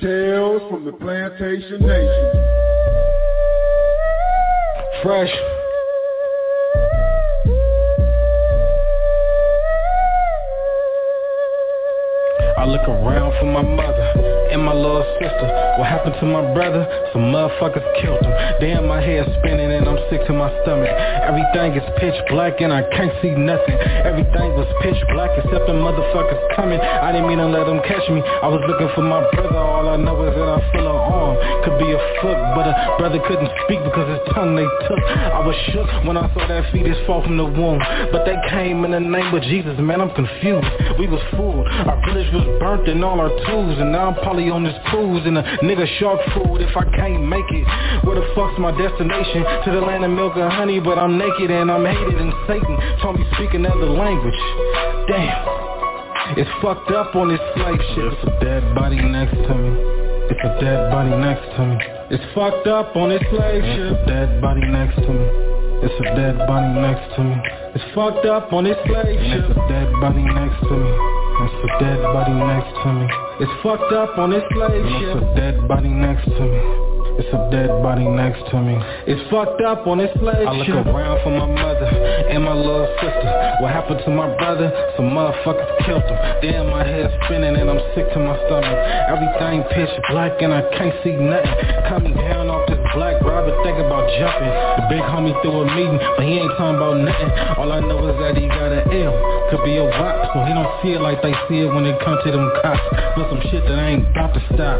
Tales from the Plantation Nation. Fresh. I look around for my mother and my little sister. What happened to my brother? Some motherfuckers killed him. Damn, my head spinning and I'm sick to my stomach. Everything is pitch black and I can't see nothing. Everything was pitch black except the motherfuckers coming. I didn't mean to let them catch me. I was looking for my brother. All I know is that I feel an arm. Could be a foot But a brother couldn't speak because his tongue they took. I was shook when I saw that fetus fall from the womb. But they came in the name of Jesus Man, I'm confused. We was fooled. Our village was burnt and all our tools And now I'm Molly on this cruise and a nigga shark food if I can't make it. Where the fuck's my destination? To the land of milk and honey, but I'm naked and I'm hated and Satan told me speak another language. Damn. It's fucked up on this slave shit. It's a dead body next to me. It's a dead body next to me. It's fucked up on this slave ship. It's a dead body next to me. It's a dead body next to me. It's fucked up on this slave ship. It's a dead body next to me. It's a dead body next to me. It's fucked up on this slave ship. It's a dead body next to me. It's a dead body next to me. It's fucked up on this slave I look around for my mother and my little sister. What happened to my brother? Some motherfuckers killed him. Damn, my head spinning and I'm sick to my stomach. Everything pitch black and I can't see nothing. Coming down off this black I thinking about jumping. The big homie threw a meeting, but he ain't talking about nothing. All I know is that he got an L. Could be a WAP, so he don't see it like they see it when it comes to them cops. But some shit that I ain't about to stop.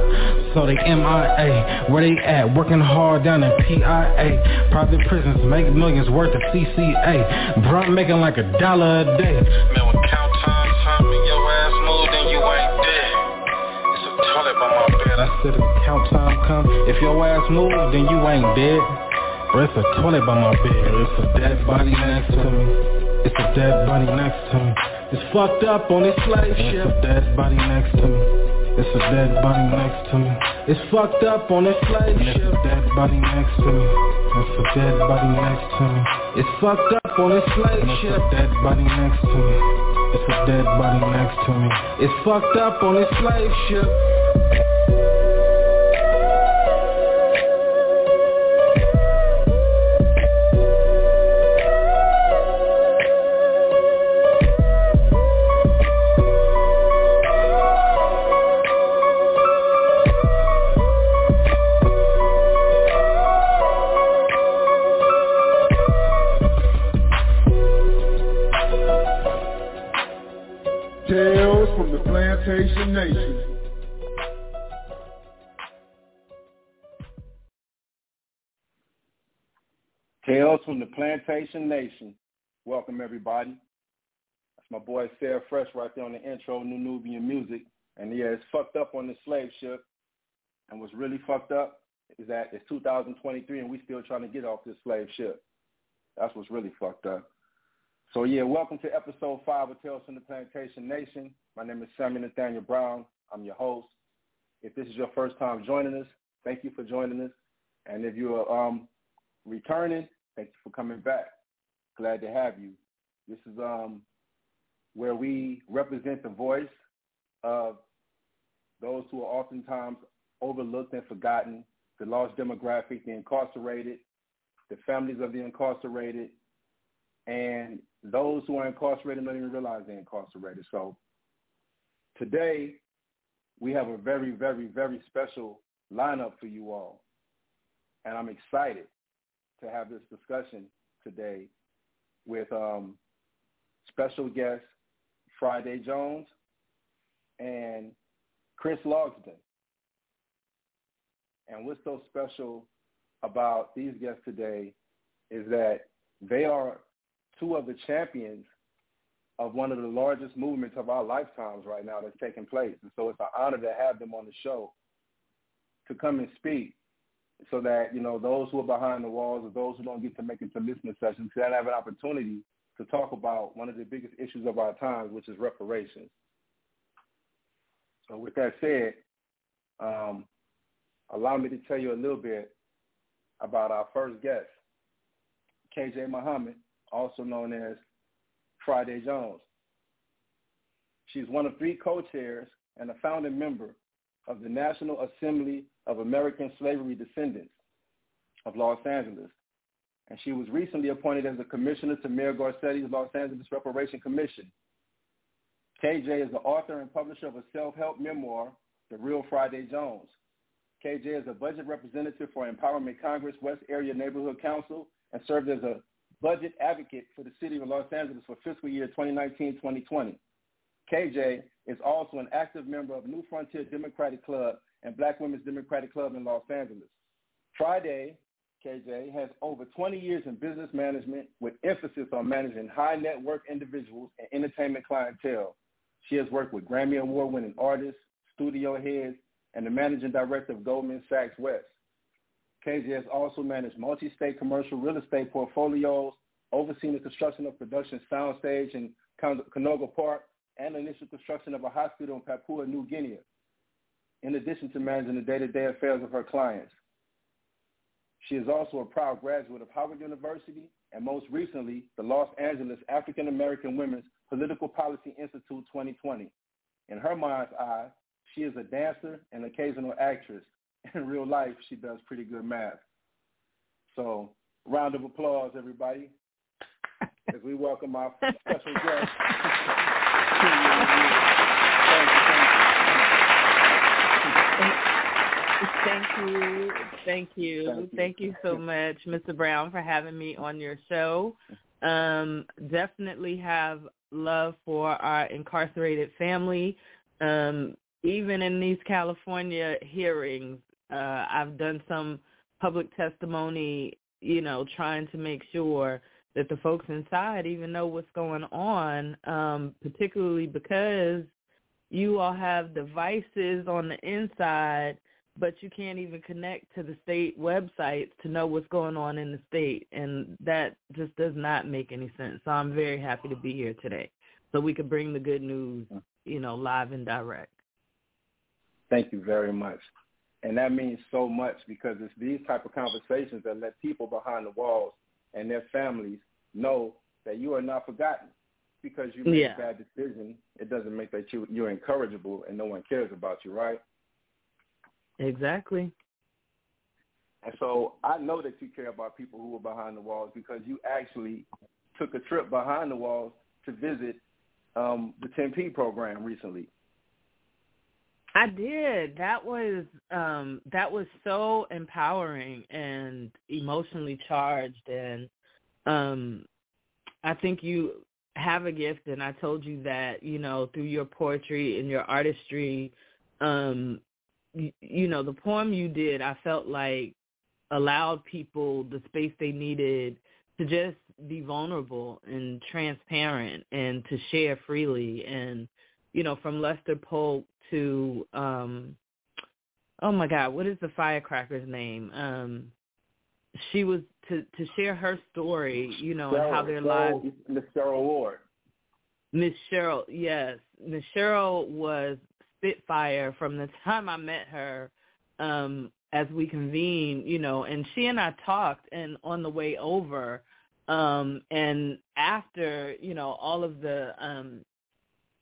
So they MIA, where they at, working hard down in PIA. Private prisons make millions worth of CCA. Bro, I'm making like a dollar a day. Man, when count time, time and your ass move, then you ain't dead. It's a toilet by my bed. I said if count time come, if your ass move, then you ain't dead. Bro, it's a toilet by my bed. It's a dead body next to me. It's a dead body next to me. It's fucked up on this slave ship. It's a dead body next to me. It's a dead body next to me. It's fucked up on this slave ship. It's a dead body next to me. It's a dead body next to me. It's fucked up on this slave ship. It's a dead body next to me. It's a dead body next to me. It's fucked up on this slave ship. Plantation Nation. Tales from the Plantation Nation. Welcome everybody. That's my boy Sarah Fresh right there on the intro, New Nubian Music. And yeah, it's fucked up on the slave ship. And what's really fucked up is that it's 2023 and we still trying to get off this slave ship. That's what's really fucked up. So yeah, welcome to episode five of Tales from the Plantation Nation. My name is Samuel Nathaniel Brown. I'm your host. If this is your first time joining us, thank you for joining us. And if you are um, returning, thank you for coming back. Glad to have you. This is um, where we represent the voice of those who are oftentimes overlooked and forgotten, the lost demographic, the incarcerated, the families of the incarcerated, and those who are incarcerated don't even realize they're incarcerated. So Today, we have a very, very, very special lineup for you all. And I'm excited to have this discussion today with um, special guest Friday Jones and Chris Lodgson. And what's so special about these guests today is that they are two of the champions of one of the largest movements of our lifetimes right now that's taking place. And so it's an honor to have them on the show to come and speak so that, you know, those who are behind the walls or those who don't get to make it to listening sessions can have an opportunity to talk about one of the biggest issues of our times, which is reparations. So with that said, um, allow me to tell you a little bit about our first guest, KJ Muhammad, also known as Friday Jones. She's one of three co-chairs and a founding member of the National Assembly of American Slavery Descendants of Los Angeles. And she was recently appointed as a commissioner to Mayor Garcetti's Los Angeles Reparation Commission. KJ is the author and publisher of a self-help memoir, The Real Friday Jones. KJ is a budget representative for Empowerment Congress West Area Neighborhood Council and served as a budget advocate for the city of Los Angeles for fiscal year 2019-2020. KJ is also an active member of New Frontier Democratic Club and Black Women's Democratic Club in Los Angeles. Friday, KJ has over 20 years in business management with emphasis on managing high net worth individuals and entertainment clientele. She has worked with Grammy Award winning artists, studio heads, and the managing director of Goldman Sachs West. Has also managed multi-state commercial real estate portfolios, overseen the construction of production soundstage in Canoga Park, and the initial construction of a hospital in Papua New Guinea, in addition to managing the day-to-day affairs of her clients. She is also a proud graduate of Howard University and most recently, the Los Angeles African American Women's Political Policy Institute 2020. In her mind's eye, she is a dancer and occasional actress. In real life, she does pretty good math. So, round of applause, everybody, as we welcome our special guest. Thank you. Thank you. Thank you. Thank you so much, Mr. Brown, for having me on your show. Um, definitely have love for our incarcerated family. Um, even in these California hearings, uh, I've done some public testimony, you know, trying to make sure that the folks inside even know what's going on, um, particularly because you all have devices on the inside, but you can't even connect to the state websites to know what's going on in the state. And that just does not make any sense. So I'm very happy to be here today so we could bring the good news, you know, live and direct. Thank you very much. And that means so much because it's these type of conversations that let people behind the walls and their families know that you are not forgotten. Because you made Yeah. a bad decision, it doesn't make that you you're incorrigible and no one cares about you, right? Exactly. And so I know that you care about people who are behind the walls because you actually took a trip behind the walls to visit um, the 10P program recently. I did. That was um that was so empowering and emotionally charged and um I think you have a gift and I told you that, you know, through your poetry and your artistry um you, you know, the poem you did, I felt like allowed people the space they needed to just be vulnerable and transparent and to share freely and you know, from Lester Polk to um oh my God, what is the firecracker's name? Um she was to to share her story, you know, and how their lives Miss Cheryl Ward. Miss Cheryl, yes. Miss Cheryl was Spitfire from the time I met her, um, as we convened, you know, and she and I talked and on the way over, um, and after, you know, all of the um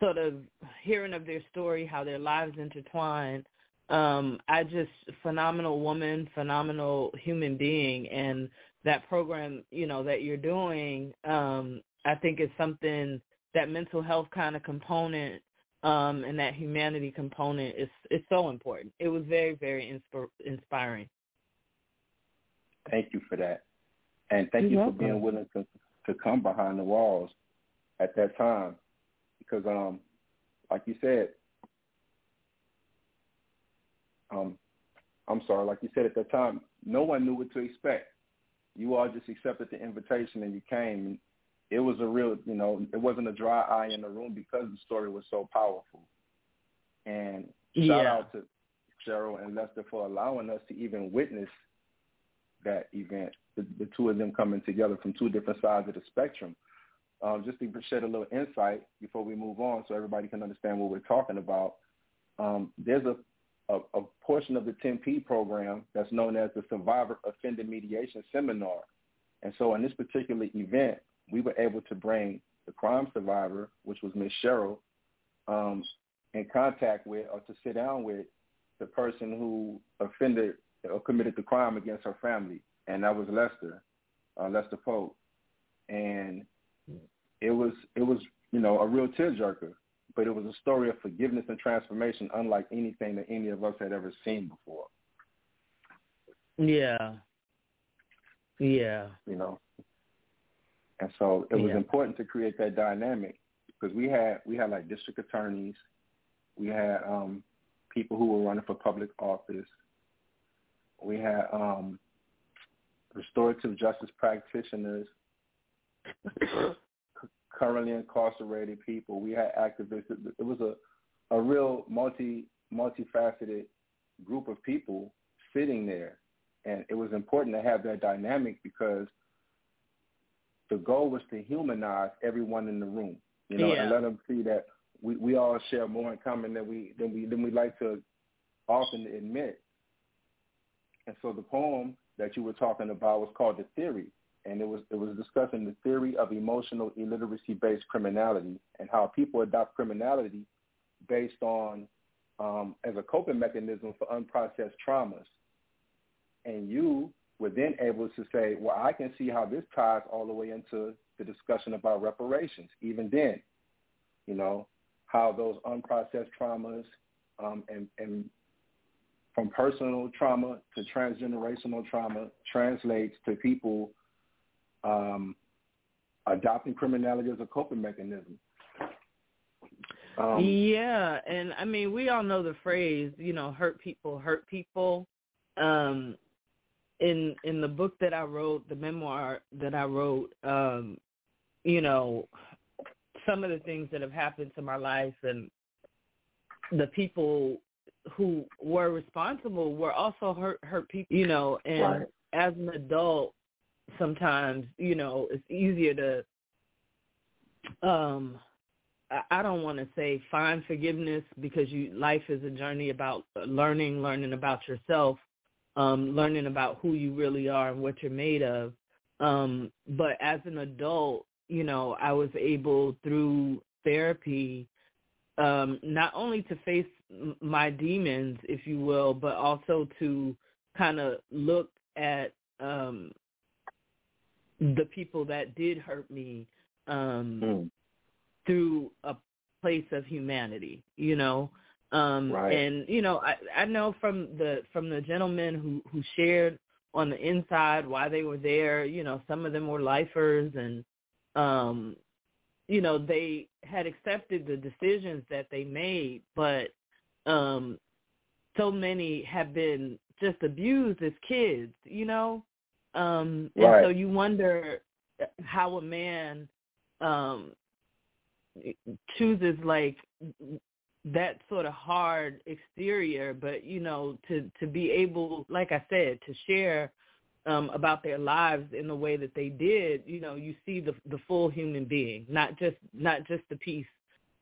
sort of hearing of their story, how their lives intertwine, um, I just phenomenal woman, phenomenal human being and that program, you know, that you're doing, um, I think is something that mental health kind of component um, and that humanity component is is so important. It was very, very insp- inspiring. Thank you for that. And thank You're you for being willing to, to come behind the walls at that time. Because um like you said, um I'm sorry, like you said at that time, no one knew what to expect. You all just accepted the invitation and you came. It was a real, you know, it wasn't a dry eye in the room because the story was so powerful. And shout out to Cheryl and Lester for allowing us to even witness that event, the, the two of them coming together from two different sides of the spectrum. Um, just to shed a little insight before we move on so everybody can understand what we're talking about, um, there's a, a, a portion of the 10P program that's known as the Survivor Offender Mediation Seminar. And so in this particular event, we were able to bring the crime survivor, which was Miss Cheryl, um, in contact with or to sit down with the person who offended or committed the crime against her family, and that was Lester, uh, Lester Pope, and it was it was you know a real tearjerker, but it was a story of forgiveness and transformation, unlike anything that any of us had ever seen before. Yeah. Yeah. You know. And so it was Yeah. important to create that dynamic because we had we had like district attorneys, we had um people who were running for public office, we had um restorative justice practitioners, currently incarcerated people. We had activists. It was a a real multi multifaceted group of people sitting there, and it was important to have that dynamic because the goal was to humanize everyone in the room, you know, Yeah. and let them see that we, we all share more in common than we than we than we like to often admit. And so the poem that you were talking about was called The Theory, and it was it was discussing the theory of emotional illiteracy based criminality and how people adopt criminality based on um, as a coping mechanism for unprocessed traumas. And you were then able to say, well, I can see how this ties all the way into the discussion about reparations, even then, you know, how those unprocessed traumas um, and, and from personal trauma to transgenerational trauma translates to people um, adopting criminality as a coping mechanism. Um, yeah, and I mean, we all know the phrase, you know, hurt people hurt people. Um in in the book that I wrote, the memoir that I wrote, um, you know, some of the things that have happened to my life and the people who were responsible were also hurt hurt people, you know, and Right. as an adult sometimes, you know, it's easier to um I- don't want to say find forgiveness because you life is a journey about learning, learning about yourself, um, learning about who you really are and what you're made of. Um, but as an adult, you know, I was able through therapy um, not only to face my demons, if you will, but also to kind of look at um, the people that did hurt me um, mm, through a place of humanity, you know. Um Right. and you know, I I know from the from the gentlemen who who shared on the inside why they were there, you know, some of them were lifers and um you know, they had accepted the decisions that they made, but um so many have been just abused as kids, you know? Um and so you wonder how a man um chooses like that sort of hard exterior but you know to to be able like i said to share um about their lives in the way that they did you know you see the the full human being not just not just the piece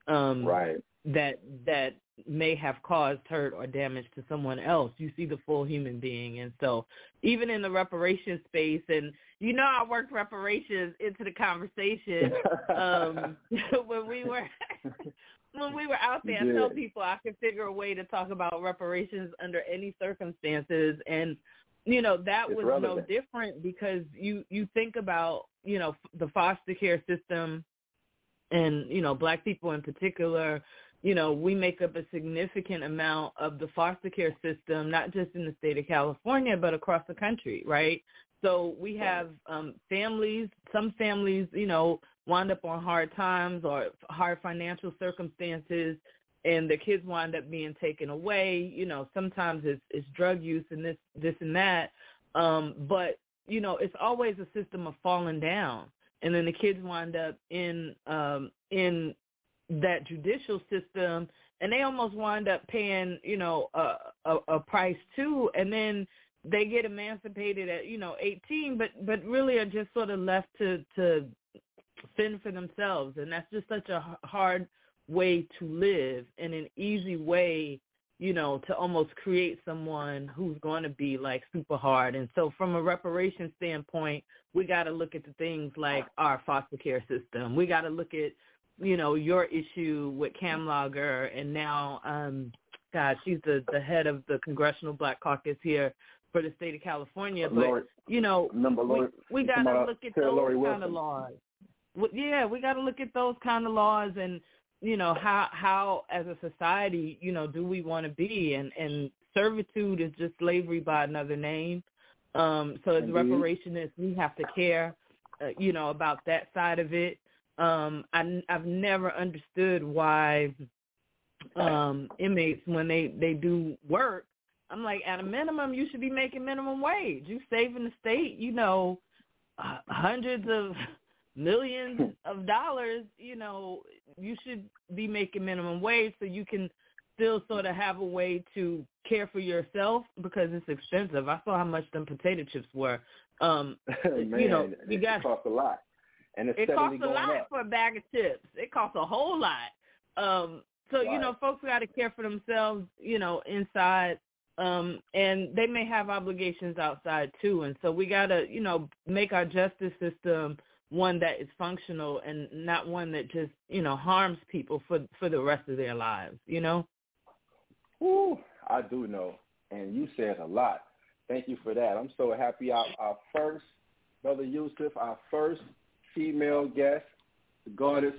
um right. that that may have caused hurt or damage to someone else. You see the full human being, and so even in the reparation space, and you know, I worked reparations into the conversation um, when we were when we were out there. I tell people I can figure a way to talk about reparations under any circumstances, and you know that It's was no different because you you think about you know the foster care system and you know black people in particular you know we make up a significant amount of the foster care system not just in the state of california but across the country right? So we have um families some families you know wind up on hard times or hard financial circumstances and the kids wind up being taken away you know sometimes it's it's drug use and this this and that. Um but you know it's always a system of falling down and then the kids wind up in um in that judicial system and they almost wind up paying you know a, a a price too and then they get emancipated at you know 18 but but really are just sort of left to to fend for themselves and that's just such a hard way to live and an easy way you know to almost create someone who's going to be like super hard. And so from a reparation standpoint we got to look at the things like our foster care system. We got to look at you know your issue with Kamlager and now um Scott. She's the the head of the Congressional Black Caucus here for the state of California. But Lori, you know, number we, we got to look at those Lori kind of laws. Yeah, we got to look at those kind of laws and you know how how as a society you know do we want to be and and servitude is just slavery by another name um so as Indeed. reparationists we have to care uh, you know about that side of it um i i've never understood why um inmates when they they do work i'm like at a minimum you should be making minimum wage you saving the state you know uh, hundreds of millions of dollars, you know, you should be making minimum wage so you can still sort of have a way to care for yourself because it's expensive. I saw how much them potato chips were. Um Man, you know, you got costs a lot. And it's it costs a lot up. for a bag of chips. It costs a whole lot. Um so you know, folks got to care for themselves, you know, inside um and they may have obligations outside too and so we got to, you know, make our justice system one that is functional and not one that just, you know, harms people for for the rest of their lives, you know? Woo, I do know. And you said a lot. Thank you for that. I'm so happy our, our first, Brother Yusuf, our first female guest, the goddess,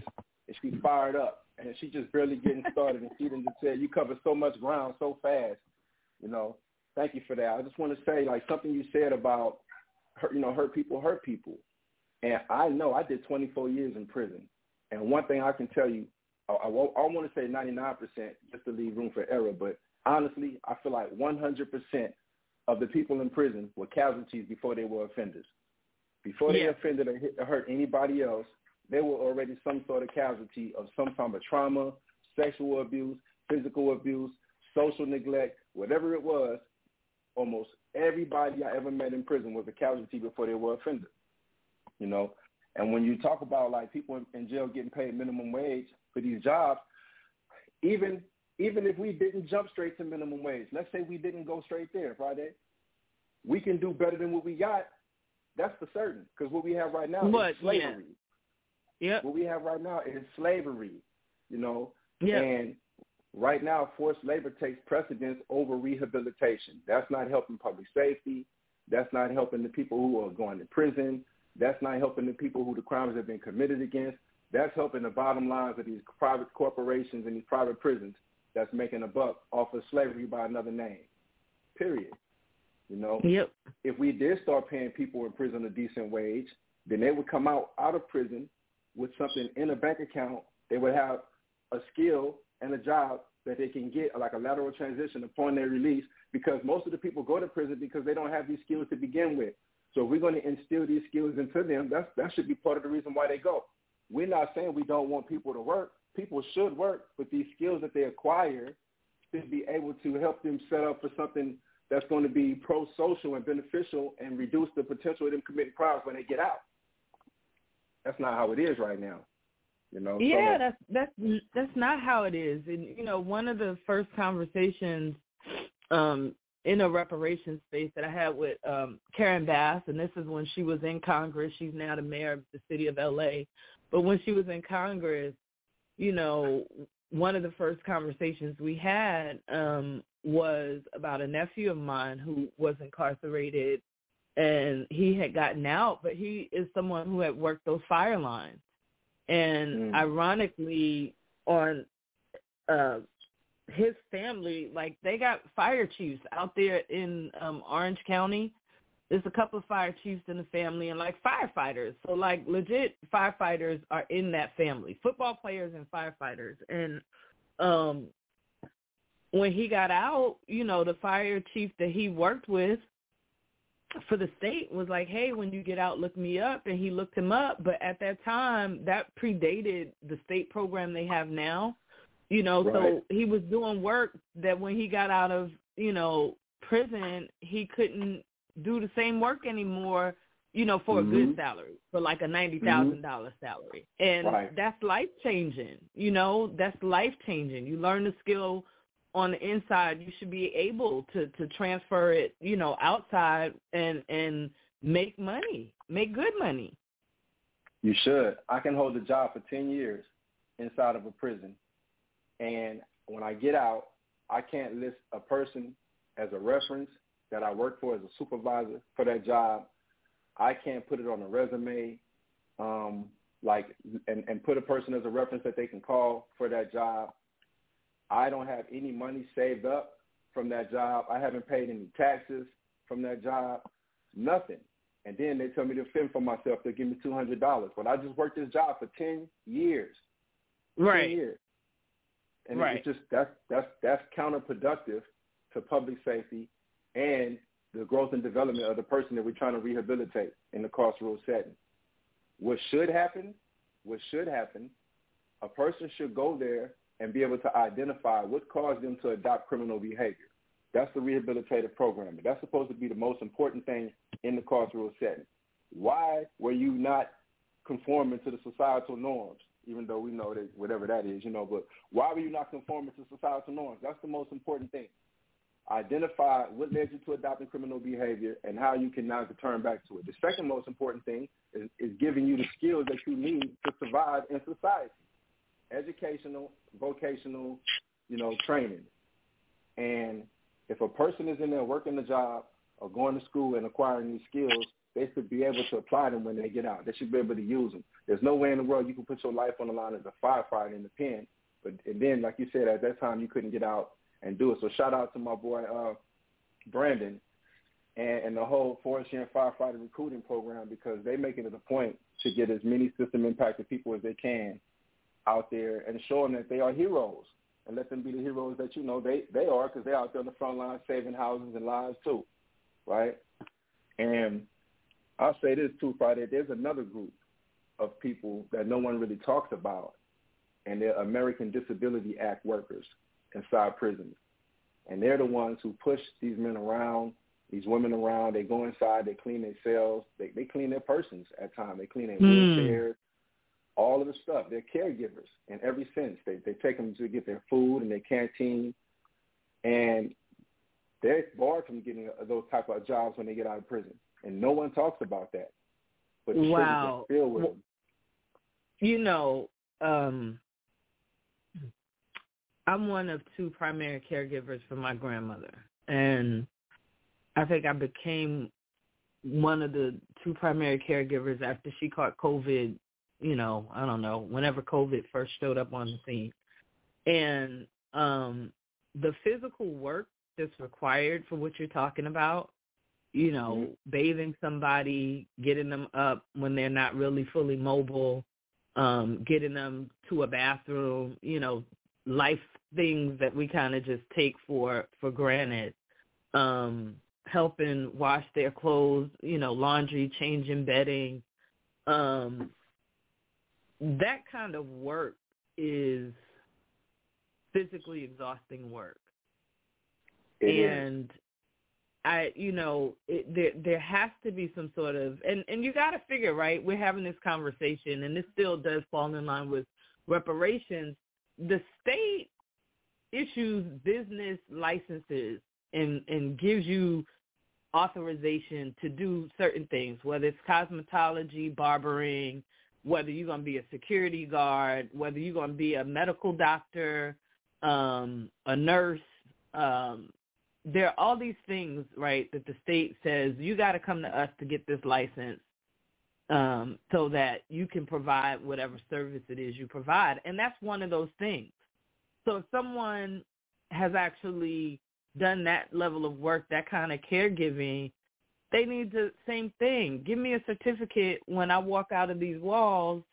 and she fired up. And she just barely getting started. And she just say, you covered so much ground so fast. You know, thank you for that. I just want to say, like, something you said about, hurt, you know, hurt people hurt people. And I know I did 24 years in prison. And one thing I can tell you, I, I, I want to say 99% just to leave room for error, but honestly, I feel like 100% of the people in prison were casualties before they were offenders. Before they Yeah. offended or, hit, or hurt anybody else, they were already some sort of casualty of some form of trauma, sexual abuse, physical abuse, social neglect, whatever it was. Almost everybody I ever met in prison was a casualty before they were offended. You know, and when you talk about like people in, in jail getting paid minimum wage for these jobs, even even if we didn't jump straight to minimum wage, let's say we didn't go straight there, Friday, we can do better than what we got. That's for certain, because what we have right now But, is slavery. Yep. What we have right now is slavery, you know. Yep. And right now, forced labor takes precedence over rehabilitation. That's not helping public safety. That's not helping the people who are going to prison. That's not helping the people who the crimes have been committed against. That's helping the bottom lines of these private corporations and these private prisons that's making a buck off of slavery by another name. Period. You know, Yep. if we did start paying people in prison a decent wage, then they would come out out of prison with something in a bank account. They would have a skill and a job that they can get, like a lateral transition upon their release, because most of the people go to prison because they don't have these skills to begin with. So if we're going to instill these skills into them, that's, that should be part of the reason why they go. We're not saying we don't want people to work. People should work, but these skills that they acquire should be able to help them set up for something that's going to be pro-social and beneficial and reduce the potential of them committing crimes when they get out. That's not how it is right now. You know. Yeah, So, that's that's that's not how it is. And you know, one of the first conversations um in a reparations space that I had with um Karen Bass, and this is when she was in Congress. She's now the mayor of the city of LA. But when she was in Congress, you know, one of the first conversations we had um was about a nephew of mine who was incarcerated and he had gotten out, but he is someone who had worked those fire lines. And Mm. ironically, on uh, his family, like they got fire chiefs out there in um, Orange County. There's a couple of fire chiefs in the family and like firefighters. So like legit firefighters are in that family. Football players and firefighters. And um when he got out, you know, the fire chief that he worked with for the state was like, "Hey, when you get out, look me up." And he looked him up, but at that time, that predated the state program they have now. You know, so he was doing work that when he got out of, you know, prison, he couldn't do the same work anymore, you know, for a good Mhm. salary, for like a $90,000 salary. And Right. that's life-changing. You know, that's life-changing. You learn the skill on the inside, you should be able to to transfer it, you know, outside and and make money, make good money. You should. I can hold a job for 10 years inside of a prison. And when I get out, I can't list a person as a reference that I work for as a supervisor for that job. I can't put it on a resume, um, like and, and put a person as a reference that they can call for that job. I don't have any money saved up from that job. I haven't paid any taxes from that job, nothing. And then they tell me to fend for myself. They give me two hundred dollars, but I just worked this job for ten years. Right. 10 years. And right. it's just that's that's that's counterproductive to public safety and the growth and development of the person that we're trying to rehabilitate in the carceral setting. What should happen, what should happen, a person should go there and be able to identify what caused them to adopt criminal behavior. That's the rehabilitative program. That's supposed to be the most important thing in the carceral setting. Why were you not conforming to the societal norms, even though we know that whatever that is, you know, but why were you not conforming to societal norms? That's the most important thing. Identify what led you to adopting criminal behavior and how you can now return back to it. The second most important thing is, is giving you the skills that you need to survive in society. Educational, vocational, you know, training. And if a person is in there working the job or going to school and acquiring these skills, they should be able to apply them when they get out. They should be able to use them. There's no way in the world you can put your life on the line as a firefighter in the pen. But and then, like you said, at that time you couldn't get out and do it. So shout out to my boy uh, Brandon and, and the whole Forest and Firefighter recruiting program because they make it a point to get as many system impacted people as they can out there and show them that they are heroes and let them be the heroes that you know they they are because they're out there on the front line saving houses and lives too, right? And I'll say this too, Friday. There's another group of people that no one really talks about, and they're American Disability Act workers inside prisons, and they're the ones who push these men around, these women around. They go inside, they clean their cells, they they clean their persons at times, they clean their Mm. wheelchairs, all of the stuff. They're caregivers in every sense. They they take them to get their food and their canteen, and they're barred from getting those type of jobs when they get out of prison, and no one talks about that. But Wow. filled with them. you know, um, I'm one of two primary caregivers for my grandmother, and I think I became one of the two primary caregivers after she caught COVID. You know, I don't know, whenever COVID first showed up on the scene, and um, the physical work that's required for what you're talking about. You know, bathing somebody, getting them up when they're not really fully mobile, um, getting them to a bathroom, you know, life things that we kind of just take for for granted. Um, helping wash their clothes, you know, laundry, changing bedding. Um, that kind of work is physically exhausting work. It is. and I, you know, it, there there has to be some sort of, and and you got to figure, right? We're having this conversation, and this still does fall in line with reparations. The state issues business licenses and and gives you authorization to do certain things, whether it's cosmetology, barbering, whether you're going to be a security guard, whether you're going to be a medical doctor, um, a nurse. Um, there are all these things, right, that the state says you got to come to us to get this license um, so that you can provide whatever service it is you provide. And that's one of those things. So if someone has actually done that level of work, that kind of caregiving, they need the same thing. Give me a certificate when I walk out of these walls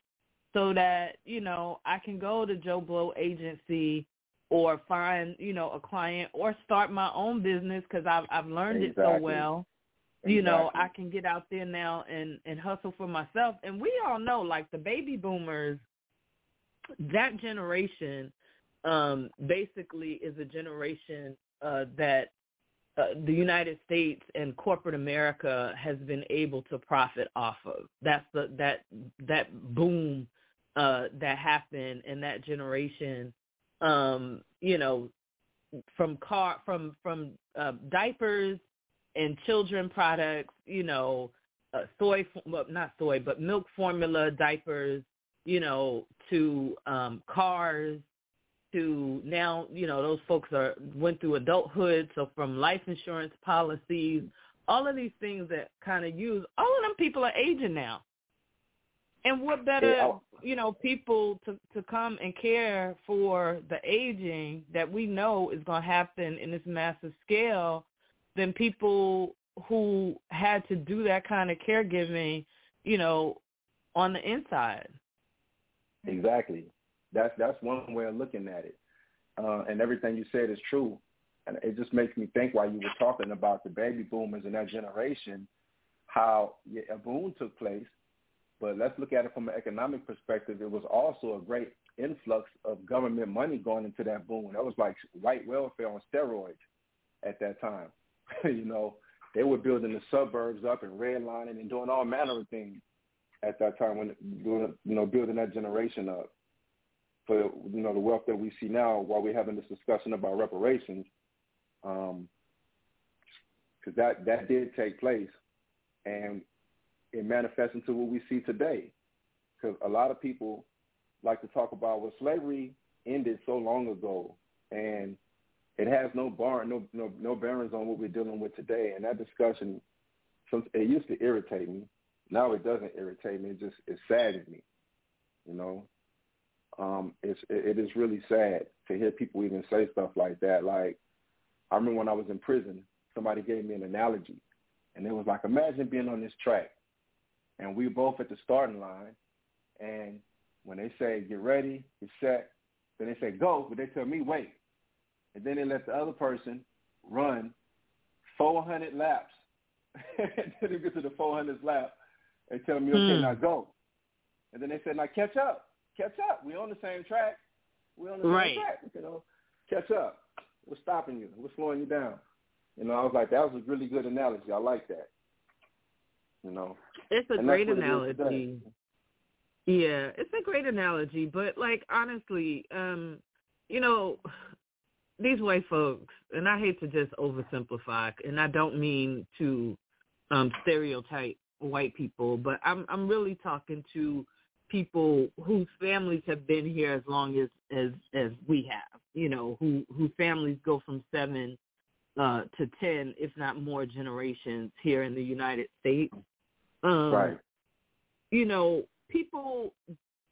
so that, you know, I can go to Joe Blow agency or find, you know, a client or start my own business because I've, I've learned it so Exactly. well. You know, I can get out there now and, and hustle for myself. And we all know, like the baby boomers, that generation um, basically is a generation uh, that uh, the United States and corporate America has been able to profit off of. That's the that that boom uh, that happened in that generation. Um, you know, from car from from uh, diapers and children products. You know, uh, soy well not soy but milk formula diapers. You know, to um, cars to now, you know, those folks are went through adulthood, so from life insurance policies, all of these things that kind of use, all of them people are aging now. And what better, oh. you know, people to to come and care for the aging that we know is going to happen in this massive scale than people who had to do that kind of caregiving, you know, on the inside. Exactly. That's that's one way of looking at it. Uh, and everything you said is true. And it just makes me think while you were talking about the baby boomers and that generation, how yeah, a boom took place. But let's look at it from an economic perspective. It was also a great influx of government money going into that boom. That was like white welfare on steroids at that time. you know, they were building the suburbs up and redlining and doing all manner of things at that time when you know building that generation up for you know the wealth that we see now while we're having this discussion about reparations because um, that that did take place and it manifests into what we see today because a lot of people like to talk about well slavery ended so long ago and it has no bar no no no bearings on what we're dealing with today and that discussion it used to irritate me now it doesn't irritate me. It just it saddens me. You know, um, it's it, it is really sad to hear people even say stuff like that. Like I remember when I was in prison, somebody gave me an analogy, and it was like, imagine being on this track, and we both at the starting line, and when they say get ready, get set, then they say go, but they tell me wait, and then they let the other person run 400 laps. until they get to the 400th lap, they tell me, okay, hmm. now go. And then they said, now catch up. Catch up. We're on the same track. We're on the right. same track. You know, catch up. We're stopping you? We're slowing you down? You know, I was like, that was a really good analogy. I like that. You know, it's a and great analogy. Yeah, it's a great analogy, but like honestly, um, you know, these white folks, and I hate to just oversimplify, and I don't mean to um stereotype white people, but I'm I'm really talking to people whose families have been here as long as as as we have. You know, who whose families go from seven uh, to ten, if not more, generations here in the United States. Um, right. You know, people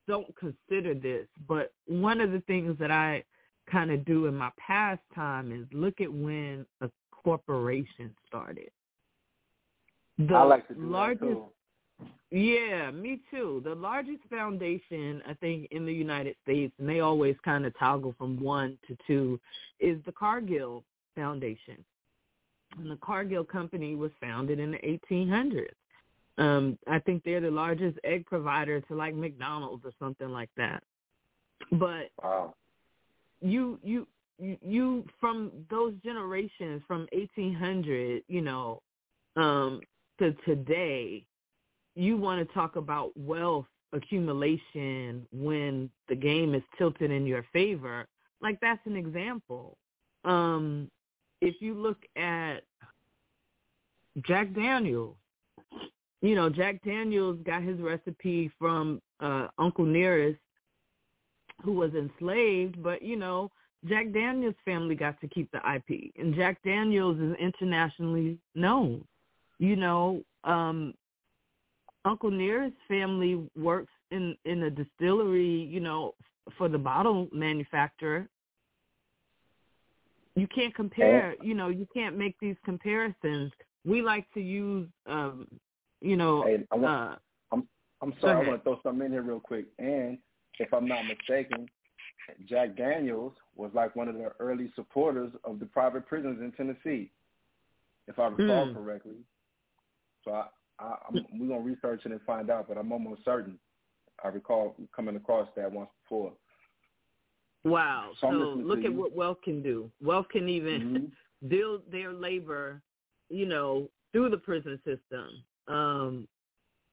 don't consider this, but one of the things that I kind of do in my pastime is look at when a corporation started. The I like to do largest, that too. Yeah, me too. The largest foundation, I think, in the United States, and they always kind of toggle from one to two, is the Cargill Foundation. And the Cargill Company was founded in the 1800s. Um, I think they're the largest egg provider to like McDonald's or something like that. But wow. you you you from those generations from 1800, you know, um, to today, you want to talk about wealth accumulation when the game is tilted in your favor, like that's an example. Um, if you look at Jack Daniels, you know, Jack Daniels got his recipe from uh, Uncle Nearest, who was enslaved, but, you know, Jack Daniels' family got to keep the IP, and Jack Daniels is internationally known you know, um, Uncle Nearest family works in in a distillery, you know, for the bottle manufacturer. You can't compare, you know, you can't make these comparisons. We like to use, um, you know. Hey, I want, uh, I'm I'm sorry, I want to throw something in here real quick. And if I'm not mistaken, Jack Daniels was like one of the early supporters of the private prisons in Tennessee, if I recall mm. correctly. So I, I I'm, we're gonna research it and find out, but I'm almost certain. I recall coming across that once before. Wow. So, so look at what wealth can do. Wealth can even mm-hmm. build their labor, you know, through the prison system. Um,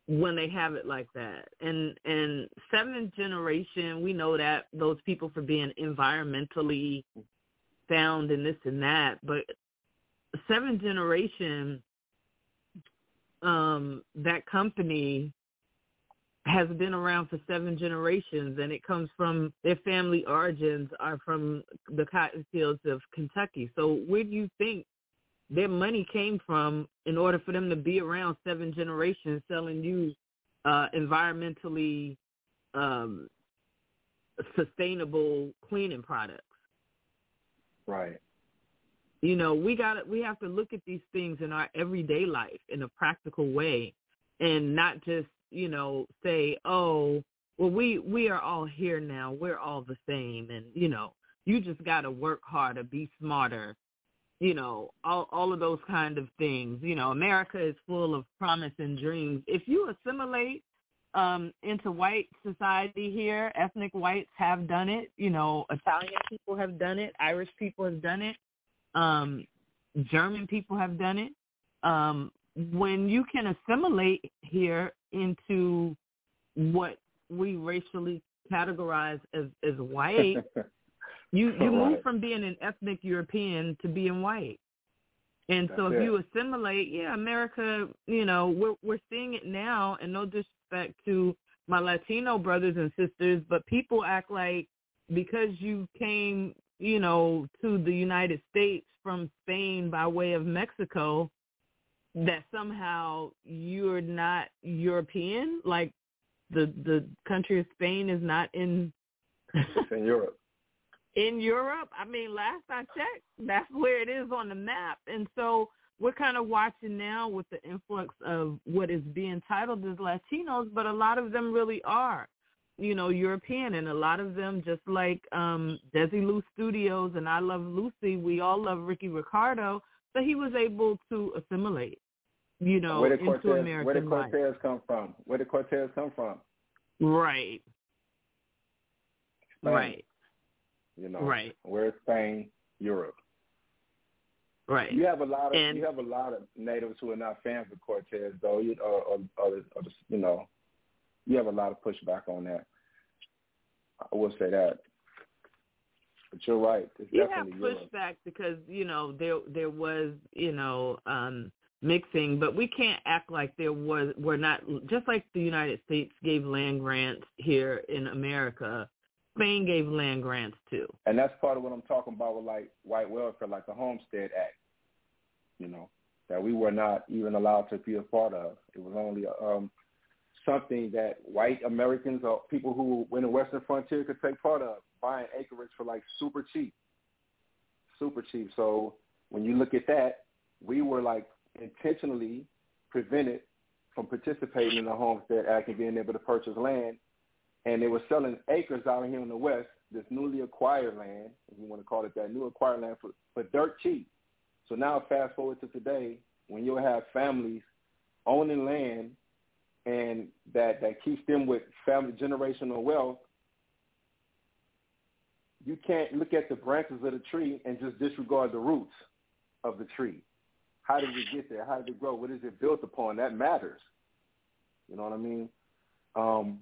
when they have it like that. And and seventh generation, we know that those people for being environmentally sound and this and that, but seventh generation um, that company has been around for seven generations and it comes from their family origins are from the cotton fields of Kentucky. So where do you think their money came from in order for them to be around seven generations selling you uh, environmentally um, sustainable cleaning products? Right. You know, we got we have to look at these things in our everyday life in a practical way and not just you know, say, oh, well, we we are all here now. We're all the same, and you know, you just got to work harder, be smarter, you know, all all of those kind of things. You know, America is full of promise and dreams. If you assimilate um into white society here, ethnic whites have done it. You know, Italian people have done it. Irish people have done it. Um, German people have done it. Um, when you can assimilate here into what we racially categorize as as white, you you move from being an ethnic European to being white. And so if it. you assimilate, yeah, America, you know, we're we're seeing it now and no disrespect to my Latino brothers and sisters, but people act like because you came, you know, to the United States from Spain by way of Mexico, that somehow you're not European, like the the country of Spain is not in It's in Europe. in Europe. I mean, last I checked, that's where it is on the map. And so we're kind of watching now with the influx of what is being titled as Latinos, but a lot of them really are, you know, European. And a lot of them, just like um, Desilu Studios and I Love Lucy, we all love Ricky Ricardo. So he was able to assimilate, you know, where did into Cortez, American where did life. Cortez come from? Where did Cortez come from? Right, Spain, right, You know, Right. Where's Spain? Europe. right. You have a lot of And- you have a lot of natives who are not fans of Cortez, though. You or, or, or, or you know, you have a lot of pushback on that. I will say that. But you're right. It's you have pushback because you know there there was you know um mixing but we can't act like there was we're not just like the united states gave land grants here in america spain gave land grants too And that's part of what I'm talking about with like white welfare, like the Homestead Act. You know, that we were not even allowed to be a part of. It was only um, something that white Americans or people who in the Western frontier could take part of, buying acreage for like super cheap, super cheap. So when you look at that, we were like intentionally prevented from participating in the Homestead Act and being able to purchase land and they were selling acres out here in the West, this newly acquired land, if you want to call it that, new acquired land for, for dirt cheap. So now fast forward to today, when you'll have families owning land and that, that keeps them with family generational wealth, you can't look at the branches of the tree and just disregard the roots of the tree. How did it get there? How did it grow? What is it built upon? That matters. You know what I mean? Um,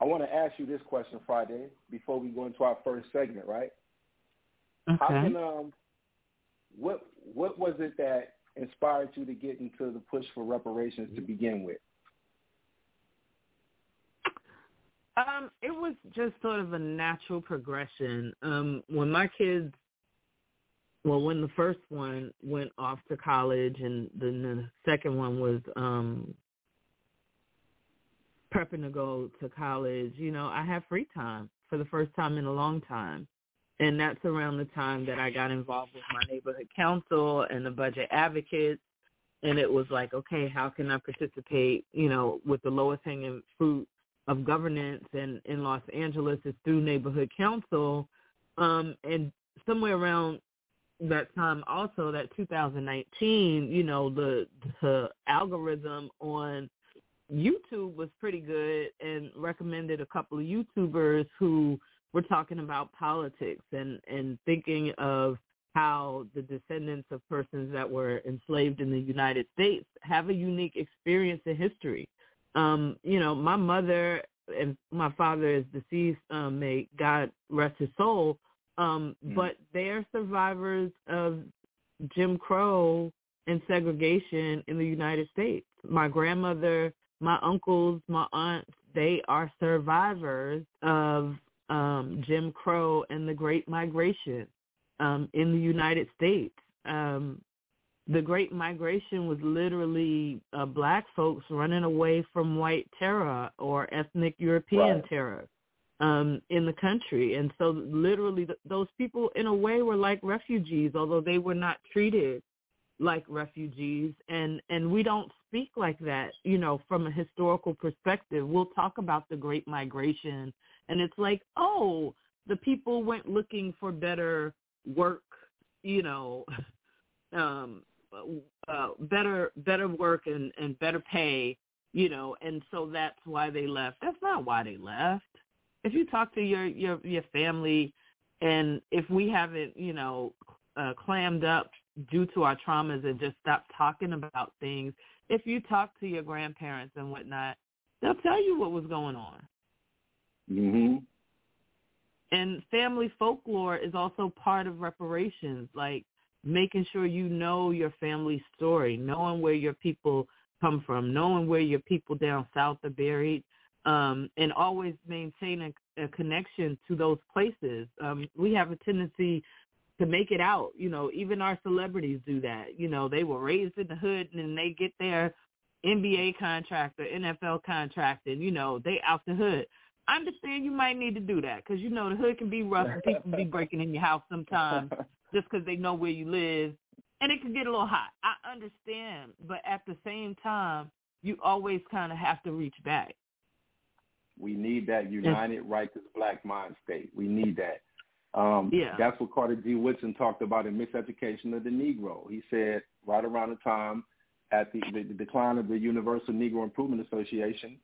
I want to ask you this question, Friday, before we go into our first segment, right? How okay can um, what what was it that inspired you to get into the push for reparations to begin with? Um, it was just sort of a natural progression. Um, when my kids, well, when the first one went off to college, and then the second one was um, prepping to go to college, you know, I had free time for the first time in a long time. And that's around the time that I got involved with my neighborhood council and the budget advocates. And it was like, okay, how can I participate, you know, with the lowest hanging fruit of governance and in Los Angeles is through neighborhood council. Um, and somewhere around that time also, that 2019, you know, the, the algorithm on YouTube was pretty good and recommended a couple of YouTubers who were talking about politics and, and thinking of how the descendants of persons that were enslaved in the United States have a unique experience in history. Um, you know, my mother and my father is deceased, um, may God rest his soul, um, Mhm. but they're survivors of Jim Crow and segregation in the United States. My grandmother, my uncles, my aunts, they are survivors of um, Jim Crow and the Great Migration um, in the United States. Um, the Great Migration was literally uh, black folks running away from white terror or ethnic European Right. terror um, in the country. And so literally th- those people in a way were like refugees, although they were not treated like refugees. And, and we don't speak like that, you know, from a historical perspective. We'll talk about the Great Migration and it's like, oh, the people went looking for better work, you know, um, uh, better better work and, and better pay, you know, and so that's why they left. That's not why they left. If you talk to your your your family, and if we haven't, you know, uh, clammed up due to our traumas and just stopped talking about things, if you talk to your grandparents and whatnot, they'll tell you what was going on. Mhm. And family folklore is also part of reparations, like making sure you know your family story, knowing where your people come from, knowing where your people down south are buried, um, and always maintaining a a, connection to those places. Um, we have a tendency to make it out. You know, even our celebrities do that. You know, they were raised in the hood and then they get their NBA contract or NFL contract and, you know, they out the hood. I understand you might need to do that because, you know, the hood can be rough and people be breaking in your house sometimes just because they know where you live. And it can get a little hot. I understand. But at the same time, you always kind of have to reach back. We need that united, righteous black mind state. We need that. Um, Yeah. That's what Carter G. Woodson talked about in Miseducation of the Negro. He said right around the time at the, the, the decline of the Universal Negro Improvement Association,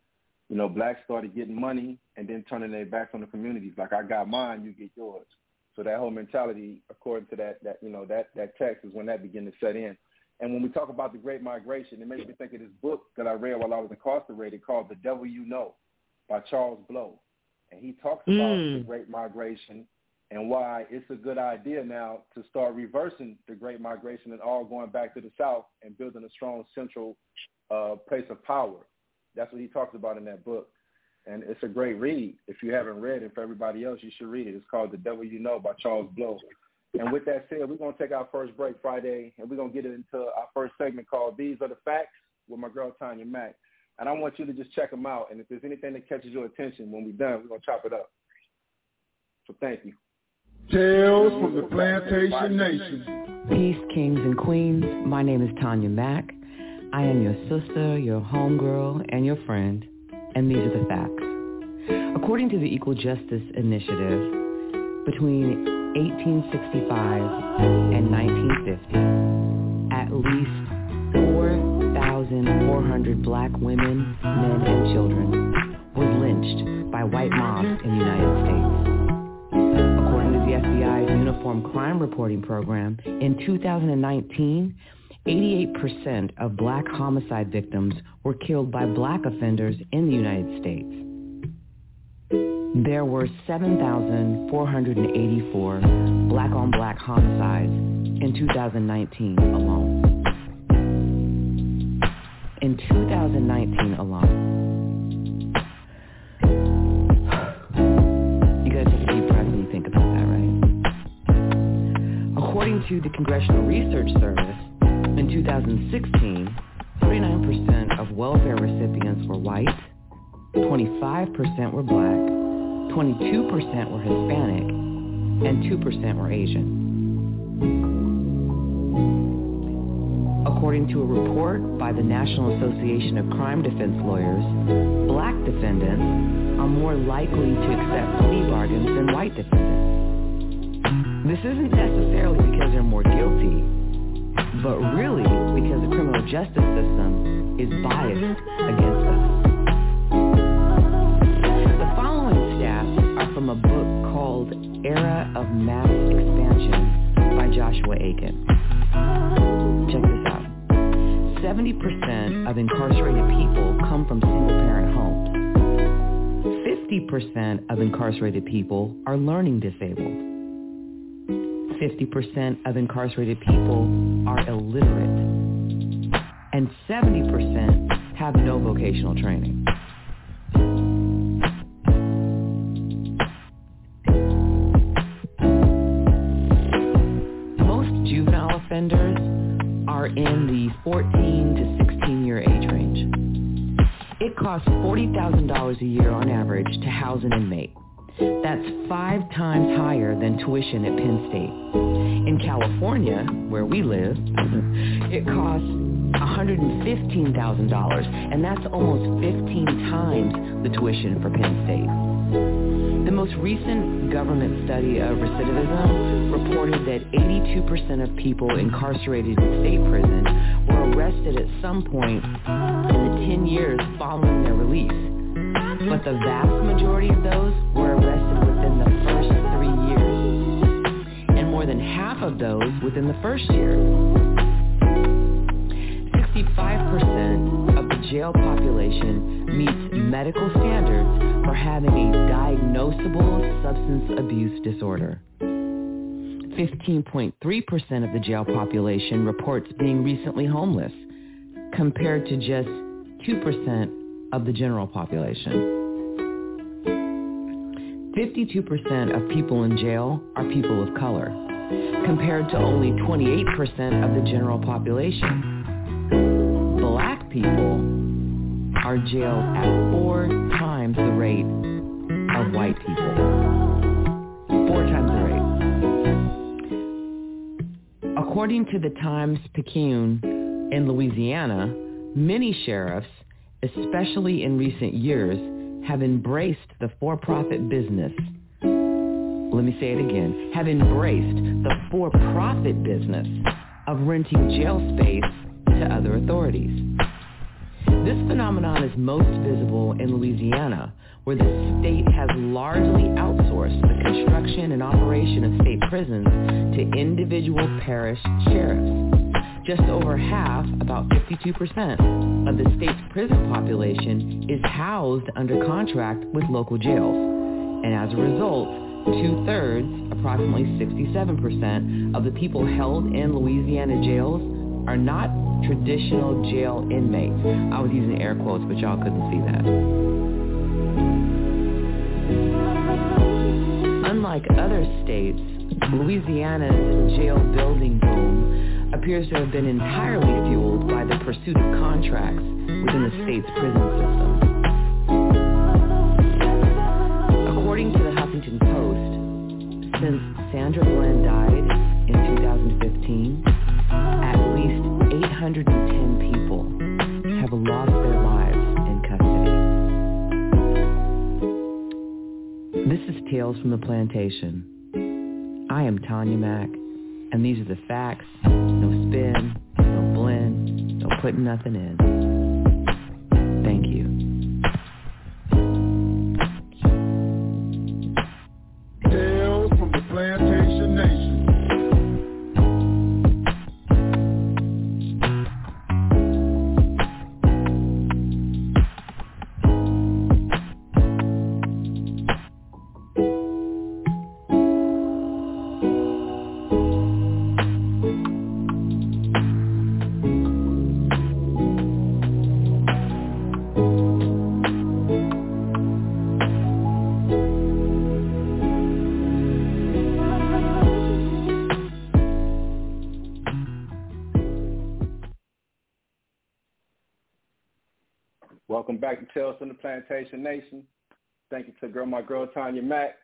you know, blacks started getting money and then turning their backs on the communities. Like I got mine, you get yours. So that whole mentality, according to that, that you know, that that text is when that began to set in. And when we talk about the Great Migration, it makes me think of this book that I read while I was incarcerated called The Devil You Know by Charles Blow. And he talks about Mm. the Great Migration and why it's a good idea now to start reversing the Great Migration and all going back to the South and building a strong central uh, place of power. That's what he talks about in that book. And it's a great read. If you haven't read it, for everybody else, you should read it. It's called The Devil You Know by Charles Blow. And with that said, we're going to take our first break Friday, and we're going to get into our first segment called These Are the Facts with my girl Tanya Mack. And I want you to just check them out. And if there's anything that catches your attention when we're done, we're going to chop it up. So thank you. Tales from the Plantation Nation. Peace, kings and queens. My name is Tanya Mack. I am your sister, your homegirl, and your friend, and these are the facts. According to the Equal Justice Initiative, between 1865 and 1950, at least 4,400 black women, men, and children were lynched by white mobs in the United States. According to the FBI's Uniform Crime Reporting Program, in 2019, 88% of black homicide victims were killed by black offenders in the United States. There were 7,484 black-on-black homicides in 2019 alone. In 2019 alone? According to the Congressional Research Service, 2016, 49% of welfare recipients were white, 25% were black, 22% were Hispanic, and 2% were Asian. According to a report by the National Association of Crime Defense Lawyers, black defendants are more likely to accept plea bargains than white defendants. This isn't necessarily because they're more guilty, but really because the criminal justice system is biased against us. The following stats are from a book called Era of Mass Expansion by Joshua Aiken. Check this out. 70% of incarcerated people come from single-parent homes. 50% of incarcerated people are learning disabled. 50% of incarcerated people are illiterate, and 70% have no vocational training. Most juvenile offenders are in the 14 to 16 year age range. It costs $40,000 a year on average to house an inmate that's five times higher than tuition at Penn State. In California, where we live, it costs $115,000, and that's almost 15 times the tuition for Penn State. The most recent government study of recidivism reported that 82% of people incarcerated in state prison were arrested at some point in the 10 years following their release. Mm-hmm. But the vast majority of those were arrested within the first three years, and more than half of those within the first year. 65% of the jail population meets medical standards for having a diagnosable substance abuse disorder. 15.3% of the jail population reports being recently homeless, compared to just 2% of the general population. 52% of people in jail are people of color, compared to only 28% of the general population black people are jailed at four times the rate of white people. Four times the rate. According to the Times-Picayune in Louisiana, many sheriffs, especially in recent years, have embraced the for-profit business. Let me say it again. Have embraced the for-profit business of renting jail space to other authorities. This phenomenon is most visible in Louisiana, where the state has largely outsourced the construction and operation of state prisons to individual parish sheriffs. Just over half, about 52%, of the state's prison population is housed under contract with local jails. And as a result, two-thirds, approximately 67%, of the people held in Louisiana jails are not traditional jail inmates. I was using air quotes, but y'all couldn't see that. Unlike other states, Louisiana's jail building boom appears to have been entirely fueled by the pursuit of contracts within the state's prison system. According to the Huffington Post, since Sandra Bland died in 2015, at least 810 people have lost their lives in custody. This is Tales from the Plantation. I am Tanya Mack, and these are the facts. No spin, no blend, no putting nothing in. Thank you. Back to Tales from the Plantation Nation. Thank you to girl, my girl Tanya Mack,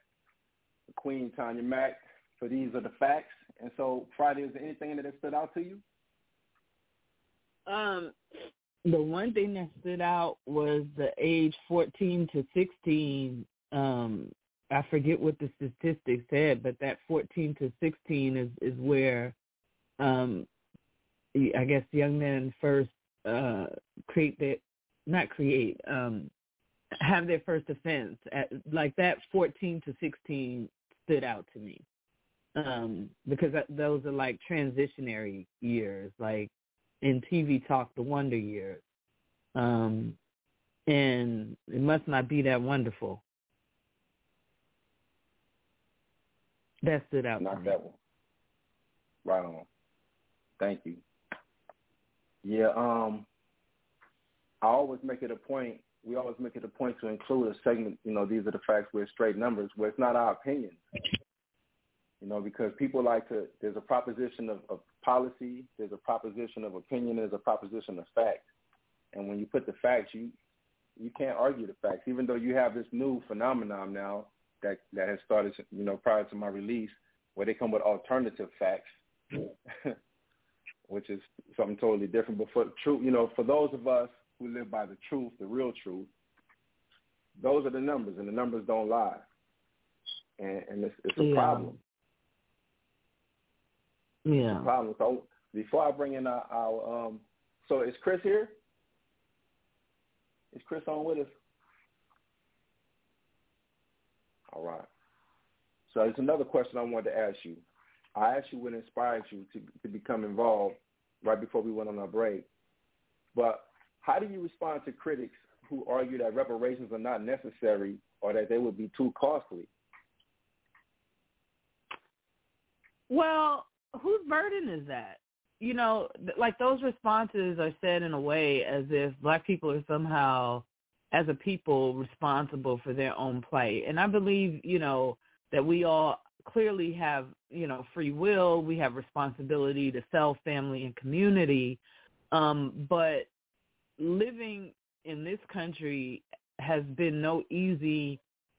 the Queen Tanya Mack, for these are the facts. And so, Friday, is there anything that has stood out to you? Um, the one thing that stood out was the age 14 to 16. Um, I forget what the statistics said, but that 14 to 16 is is where, um, I guess young men first uh, create their not create, um, have their first offense. At, like that 14 to 16 stood out to me um, because those are like transitionary years, like in TV talk, the wonder years. Um, and it must not be that wonderful. That stood out. Not that one. Right on. Thank you. Yeah, um, I always make it a point. We always make it a point to include a segment. You know, these are the facts. We're straight numbers. Where it's not our opinion. You know, because people like to. There's a proposition of, of policy, there's a proposition of opinion, there's a proposition of fact. And when you put the facts, you you can't argue the facts, even though you have this new phenomenon now that that has started, you know, prior to my release, where they come with alternative facts, which is something totally different. But for truth, you know, for those of us who live by the truth, the real truth, those are the numbers, and the numbers don't lie, and, and it's, it's a yeah. problem. Yeah. It's a problem. So before I bring in our, our um, so is Chris here? Is Chris on with us? All right. So there's another question I wanted to ask you. I asked you what inspired you to, to become involved right before we went on our break. But how do you respond to critics who argue that reparations are not necessary or that they would be too costly? Well, whose burden is that? You know, like those responses are said in a way as if black people are somehow, as a people, responsible for their own plight. And I believe, you know, that we all clearly have, you know, free will. We have responsibility to self, family, and community. Um, but living in this country has been no easy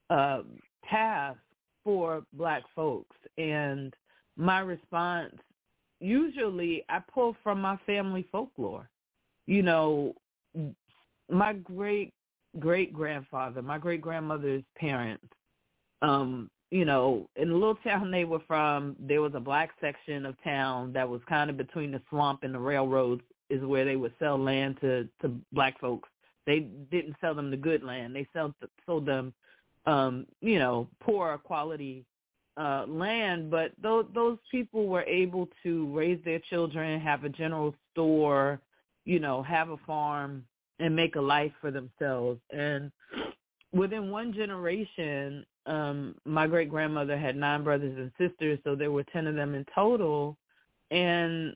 uh, task for black folks. And my response, usually I pull from my family folklore. You know, my great great grandfather, my great grandmother's parents, um, you know, in the little town they were from, there was a black section of town that was kind of between the swamp and the railroads is where they would sell land to to black folks. They didn't sell them the good land. They sold sold them um, you know, poor quality uh land, but those those people were able to raise their children, have a general store, you know, have a farm and make a life for themselves. And within one generation, um, my great grandmother had nine brothers and sisters, so there were ten of them in total. And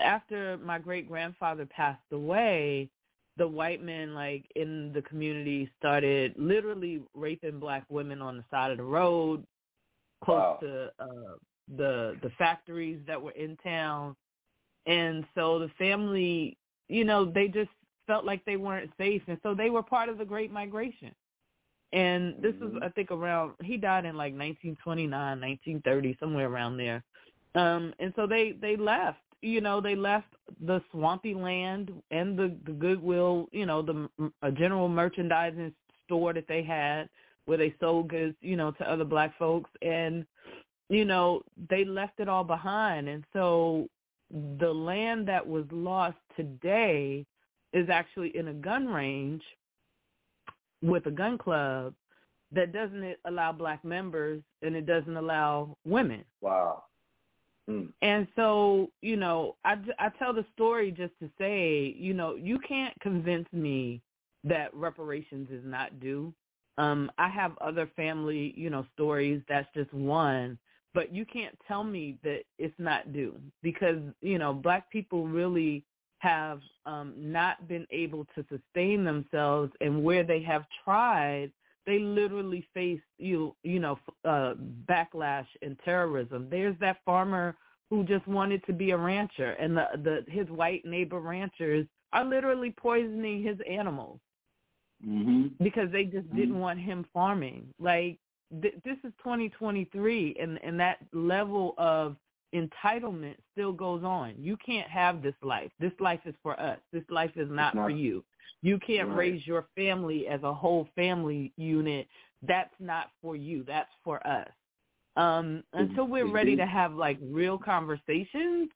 after my great grandfather passed away, the white men like in the community started literally raping black women on the side of the road, close wow. to uh the the factories that were in town. And so the family, you know, they just felt like they weren't safe and so they were part of the great migration. And this mm-hmm. was I think around he died in like 1929, 1930, somewhere around there. Um and so they they left you know they left the swampy land and the the goodwill you know the a general merchandising store that they had where they sold goods you know to other black folks and you know they left it all behind and so the land that was lost today is actually in a gun range with a gun club that doesn't allow black members and it doesn't allow women. Wow. Mm. And so, you know, I, I tell the story just to say, you know, you can't convince me that reparations is not due. Um, I have other family, you know, stories. That's just one. But you can't tell me that it's not due because, you know, black people really have um, not been able to sustain themselves and where they have tried they literally face you you know uh backlash and terrorism. There's that farmer who just wanted to be a rancher and the the his white neighbor ranchers are literally poisoning his animals. Mm-hmm. because they just mm-hmm. didn't want him farming. Like th- this is 2023 and and that level of entitlement still goes on. You can't have this life. This life is for us. This life is not, not for you you can't right. raise your family as a whole family unit. That's not for you. That's for us. Um, until we're mm-hmm. ready to have like real conversations,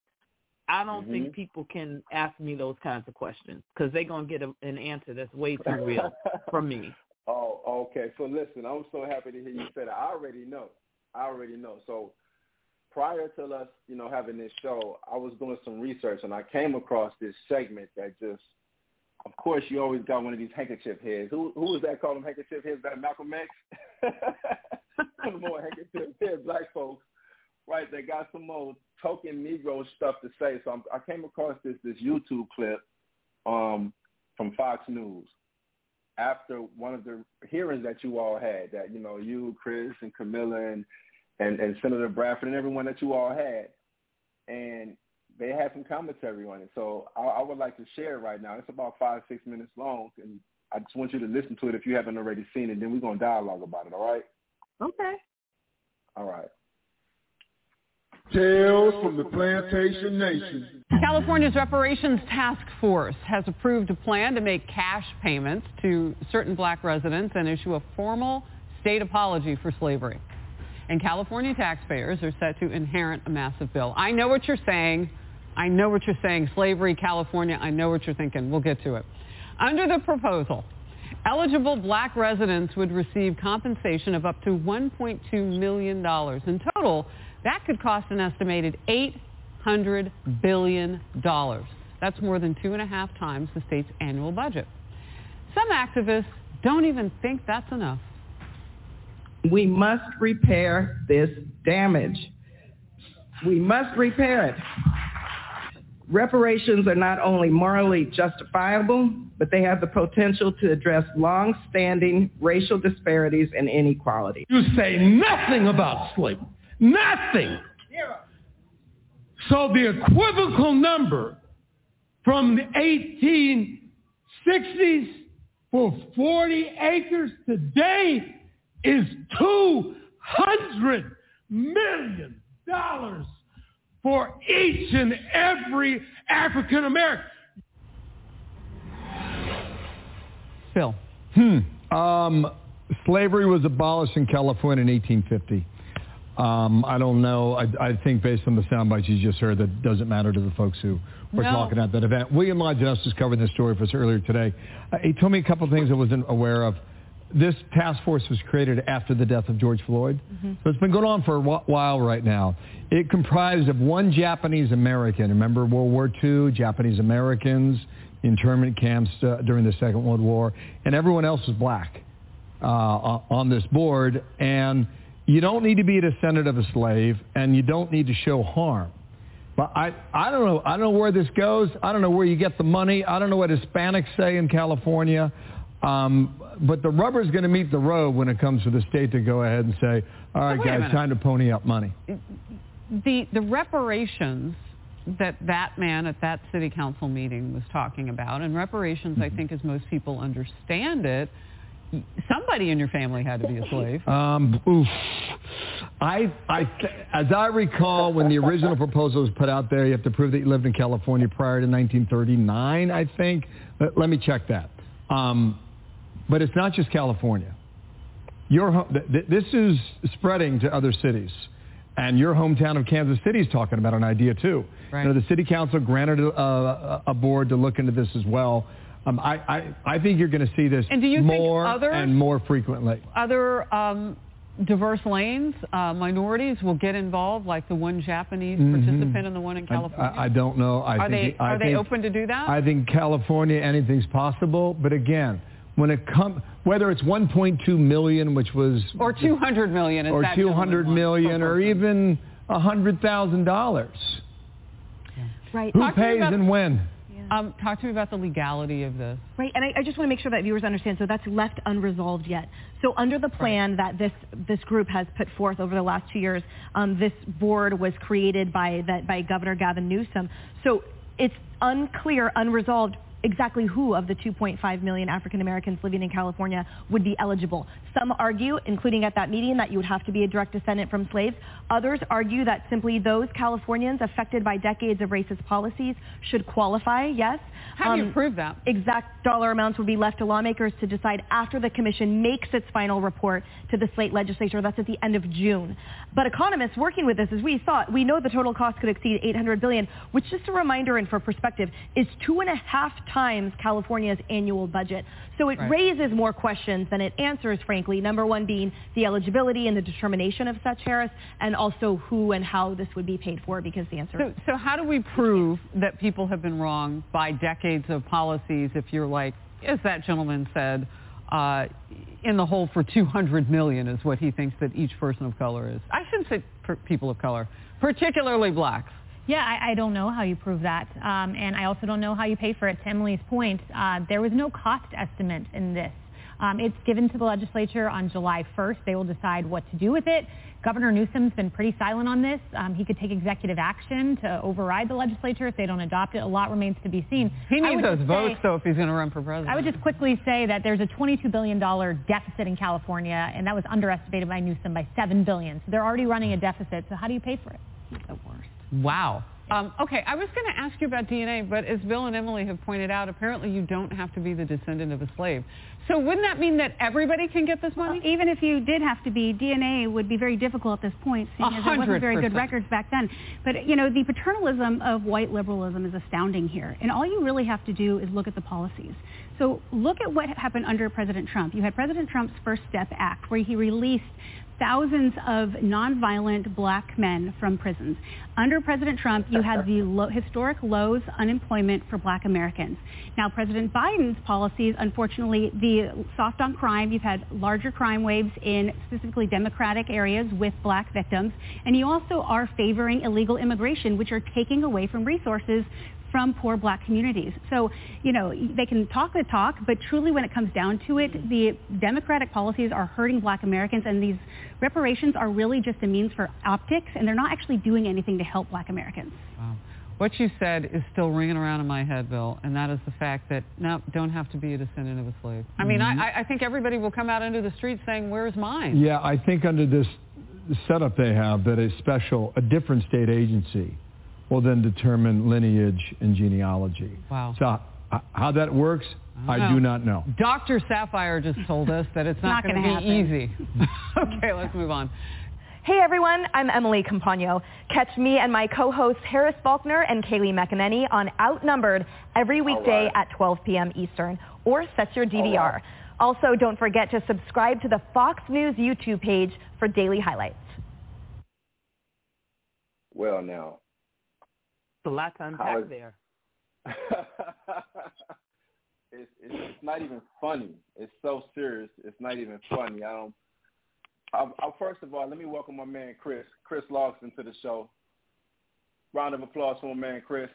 I don't mm-hmm. think people can ask me those kinds of questions because they're gonna get a, an answer that's way too real from me. Oh, okay. So listen, I'm so happy to hear you say that. I already know. I already know. So prior to us, you know, having this show, I was doing some research and I came across this segment that just of course, you always got one of these handkerchief heads. Who who was that called them handkerchief heads? That Malcolm X? some more handkerchief head black folks, right? They got some more token Negro stuff to say. So I'm, i came across this this YouTube clip um, from Fox News after one of the hearings that you all had. That you know you, Chris, and Kamlager, and and, and Senator Bradford, and everyone that you all had. and they had some commentary on it. So I, I would like to share it right now. It's about five, six minutes long, and I just want you to listen to it if you haven't already seen it. Then we're gonna dialogue about it. All right? Okay. All right. Tales from the Plantation Nation. California's Reparations Task Force has approved a plan to make cash payments to certain black residents and issue a formal state apology for slavery. And California taxpayers are set to inherit a massive bill. I know what you're saying. I know what you're saying. Slavery, California, I know what you're thinking. We'll get to it. Under the proposal, eligible black residents would receive compensation of up to $1.2 million. In total, that could cost an estimated $800 billion. That's more than two and a half times the state's annual budget. Some activists don't even think that's enough. We must repair this damage. We must repair it. Reparations are not only morally justifiable, but they have the potential to address long-standing racial disparities and inequality. You say nothing about slavery. Nothing. So the equivocal number from the 1860s for 40 acres today is $200 million for each and every African American. Phil. Hmm. Um, slavery was abolished in California in 1850. Um, I don't know. I, I, think based on the sound bites you just heard, that doesn't matter to the folks who were no. talking at that event. William Lajeunesse was covering this story for us earlier today. Uh, he told me a couple of things I wasn't aware of. This task force was created after the death of George Floyd. Mm-hmm. So it's been going on for a while right now. It comprised of one Japanese American. Remember World War II, Japanese Americans, internment camps uh, during the Second World War, and everyone else was black uh, on this board. And you don't need to be a descendant of a slave, and you don't need to show harm. But I, I don't know. I don't know where this goes. I don't know where you get the money. I don't know what Hispanics say in California. Um, but the rubber's going to meet the road when it comes to the state to go ahead and say, all right, guys, time to pony up money. The, the reparations that that man at that city council meeting was talking about, and reparations, mm-hmm. I think, as most people understand it, somebody in your family had to be a slave. Um, oof. I, I, as I recall, when the original proposal was put out there, you have to prove that you lived in California prior to 1939. I think. Let, let me check that. Um, but it's not just California. Your, this is spreading to other cities. And your hometown of Kansas City is talking about an idea too. Right. You know, the city council granted a, a board to look into this as well. Um, I, I, I think you're going to see this and do you more think other, and more frequently. Other um, diverse lanes, uh, minorities will get involved, like the one Japanese mm-hmm. participant and the one in California? I, I don't know. I are think, they, are I they think, open to do that? I think California, anything's possible. But again, when it comes, whether it's 1.2 million, which was or 200 million, or 200 million, or even hundred thousand dollars. Right. Who Talk pays about, and when? Um, talk to me about the legality of this. Right, and I, I just want to make sure that viewers understand. So that's left unresolved yet. So under the plan right. that this this group has put forth over the last two years, um, this board was created by that by Governor Gavin Newsom. So it's unclear, unresolved exactly who of the 2.5 million African Americans living in California would be eligible. Some argue, including at that meeting, that you would have to be a direct descendant from slaves. Others argue that simply those Californians affected by decades of racist policies should qualify, yes. How do you um, prove that? Exact dollar amounts would be left to lawmakers to decide after the commission makes its final report to the slate legislature. That's at the end of June. But economists working with this, as we thought, we know the total cost could exceed 800 billion, which just a reminder and for perspective is two and a half times California's annual budget. So it right. raises more questions than it answers, frankly. Number one being the eligibility and the determination of such Harris, and also who and how this would be paid for, because the answer. So, so how do we prove that people have been wrong by decades of policies? If you're like, as that gentleman said, uh, in the hole for 200 million is what he thinks that each person of color is. I shouldn't say people of color, particularly blacks. Yeah, I, I don't know how you prove that. Um, and I also don't know how you pay for it. To Emily's point, uh, there was no cost estimate in this. Um, it's given to the legislature on July 1st. They will decide what to do with it. Governor Newsom's been pretty silent on this. Um, he could take executive action to override the legislature if they don't adopt it. A lot remains to be seen. He needs those votes, say, though, if he's going to run for president. I would just quickly say that there's a $22 billion deficit in California, and that was underestimated by Newsom by 7 billion. So they're already running a deficit. So how do you pay for it? the worst. Wow. Um, okay, I was going to ask you about DNA, but as Bill and Emily have pointed out, apparently you don't have to be the descendant of a slave. So wouldn't that mean that everybody can get this money? Well, even if you did have to be, DNA would be very difficult at this point, seeing as there wasn't very good records back then. But, you know, the paternalism of white liberalism is astounding here. And all you really have to do is look at the policies. So look at what happened under President Trump. You had President Trump's First Step Act, where he released thousands of nonviolent black men from prisons. Under President Trump, you had the historic lows unemployment for black Americans. Now, President Biden's policies, unfortunately, the soft on crime, you've had larger crime waves in specifically Democratic areas with black victims. And you also are favoring illegal immigration, which are taking away from resources from poor black communities. So, you know, they can talk the talk, but truly when it comes down to it, the Democratic policies are hurting black Americans and these reparations are really just a means for optics and they're not actually doing anything to help black Americans. Wow. What you said is still ringing around in my head, Bill, and that is the fact that no, don't have to be a descendant of a slave. I mean, mm-hmm. I, I think everybody will come out into the streets saying, "Where's mine?" Yeah, I think under this setup they have that a special, a different state agency will then determine lineage and genealogy. Wow. So how that works, I, I do not know. Dr. Sapphire just told us that it's not, not going to be happen. easy. okay, let's move on. Hey everyone, I'm Emily Compagno. Catch me and my co-hosts Harris Faulkner and Kayleigh McEnany on Outnumbered every weekday right. at 12 p.m. Eastern or set your DVR. Right. Also, don't forget to subscribe to the Fox News YouTube page for daily highlights. Well, now, a lot to unpack is, there. it's, it's it's not even funny. It's so serious. It's not even funny. I don't. I, I, first of all, let me welcome my man Chris, Chris Lodgson, to the show. Round of applause for my man Chris.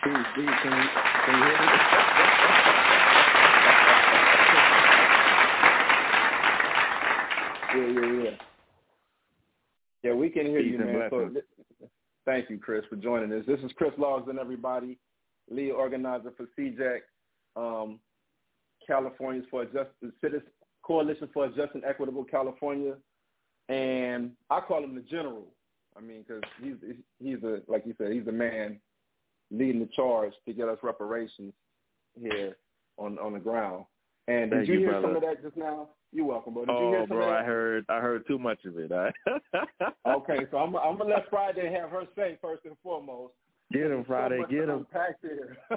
Steve, Steve, can you, can you hear me? yeah, yeah, yeah. Yeah, we can hear Peace you, man. So, Thank you, Chris, for joining us. This is Chris Lodgson, everybody, lead organizer for CJEC, um, Californians for Just Citizen Coalition for a Just and Equitable California, and I call him the General. I mean, because he's he's a like you said, he's the man leading the charge to get us reparations here on on the ground. And Thank did you, you hear brother. some of that just now? You're welcome, bro. Did oh, you hear bro. I heard I heard too much of it. I... okay, so I'm I'm gonna let Friday have her say first and foremost. Get him, Friday. So get him. Packed here.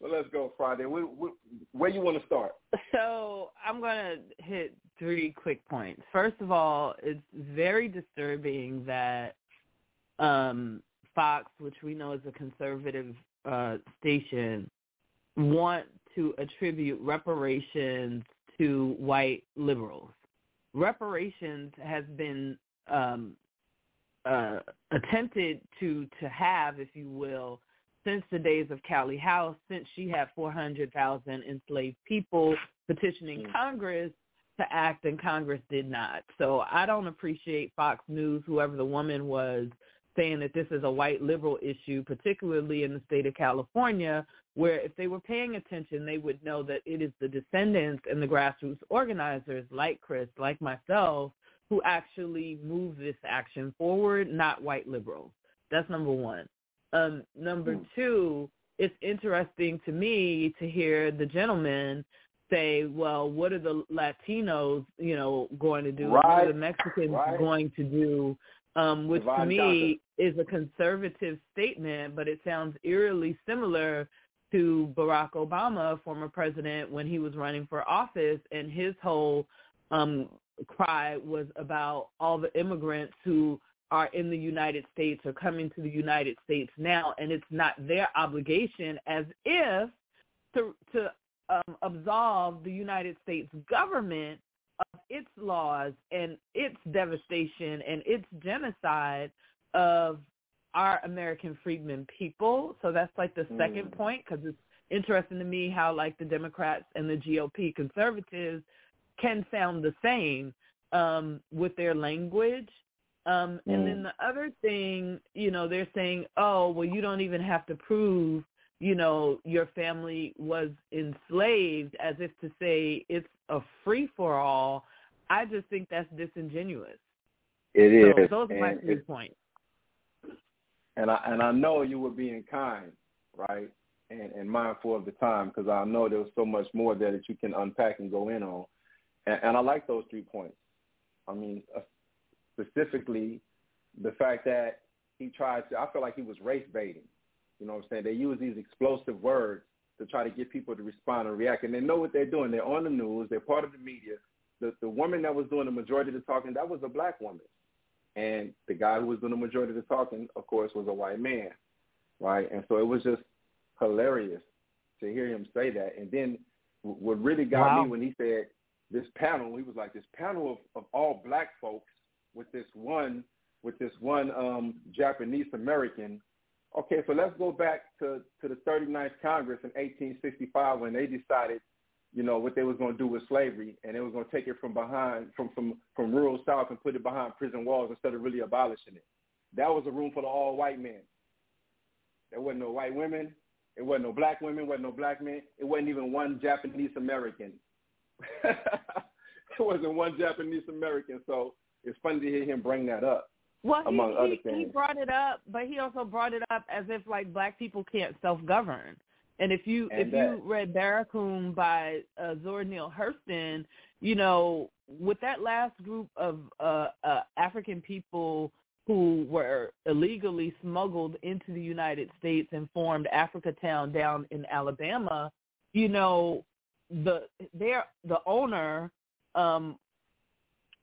well, let's go, Friday. Where, where, where you want to start? So I'm gonna hit three quick points. First of all, it's very disturbing that um, Fox, which we know is a conservative uh, station, want to attribute reparations to white liberals. Reparations has been um, uh, attempted to to have, if you will, since the days of Callie House, since she had 400,000 enslaved people petitioning mm. Congress to act and Congress did not. So I don't appreciate Fox News, whoever the woman was, saying that this is a white liberal issue, particularly in the state of California, where if they were paying attention, they would know that it is the descendants and the grassroots organizers like Chris, like myself, who actually move this action forward, not white liberals. That's number one. Um, number mm. two, it's interesting to me to hear the gentleman say, well, what are the Latinos, you know, going to do? Right. What are the Mexicans right. going to do? Um, which Divine to me is a conservative statement, but it sounds eerily similar to Barack Obama, former president, when he was running for office, and his whole um, cry was about all the immigrants who are in the United States or coming to the United States now, and it's not their obligation, as if to to um, absolve the United States government of its laws and its devastation and its genocide of our American freedmen people. So that's like the second Mm. point because it's interesting to me how like the Democrats and the GOP conservatives can sound the same um, with their language. Um, and then the other thing, you know, they're saying, oh, well, you don't even have to prove, you know, your family was enslaved as if to say it's a free for all. I just think that's disingenuous. It so is. Those are my three points. and I and I know you were being kind, right, and and mindful of the time because I know there was so much more there that you can unpack and go in on, and, and I like those three points. I mean, uh, specifically the fact that he tried to. I feel like he was race baiting. You know what I'm saying? They use these explosive words to try to get people to respond and react, and they know what they're doing. They're on the news. They're part of the media. The the woman that was doing the majority of the talking that was a black woman. And the guy who was doing the majority of the talking, of course, was a white man, right? And so it was just hilarious to hear him say that. And then what really got Wow. me when he said this panel, he was like this panel of, of all black folks with this one with this one um, Japanese American. Okay, so let's go back to, to the 39th Congress in 1865 when they decided you know, what they was going to do with slavery, and they was going to take it from behind, from from from rural South and put it behind prison walls instead of really abolishing it. That was a room full of all white men. There wasn't no white women. It wasn't no black women. Wasn't no black men. It wasn't even one Japanese American. it wasn't one Japanese American. So it's funny to hear him bring that up. Well, he, other he, he brought it up, but he also brought it up as if like black people can't self-govern. And if you And if that- you read Barracoon by uh, Zora Neale Hurston, you know, with that last group of uh, uh, African people who were illegally smuggled into the United States and formed Africa Town down in Alabama, you know, the their the owner um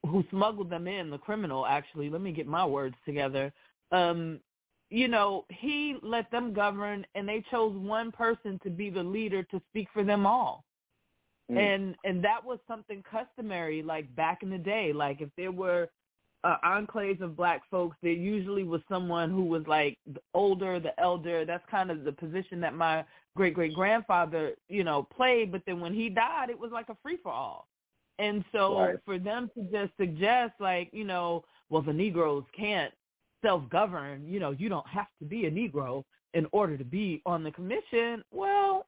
who smuggled them in, the criminal actually, let me get my words together. Um, you know, he let them govern and they chose one person to be the leader to speak for them all. Mm. And and that was something customary like back in the day. Like if there were uh, enclaves of black folks, there usually was someone who was like the older, the elder. That's kind of the position that my great great grandfather, you know, played. But then when he died, it was like a free for all. And so Right. for them to just suggest like, you know, well the Negroes can't self govern, you know, you don't have to be a Negro in order to be on the commission. Well,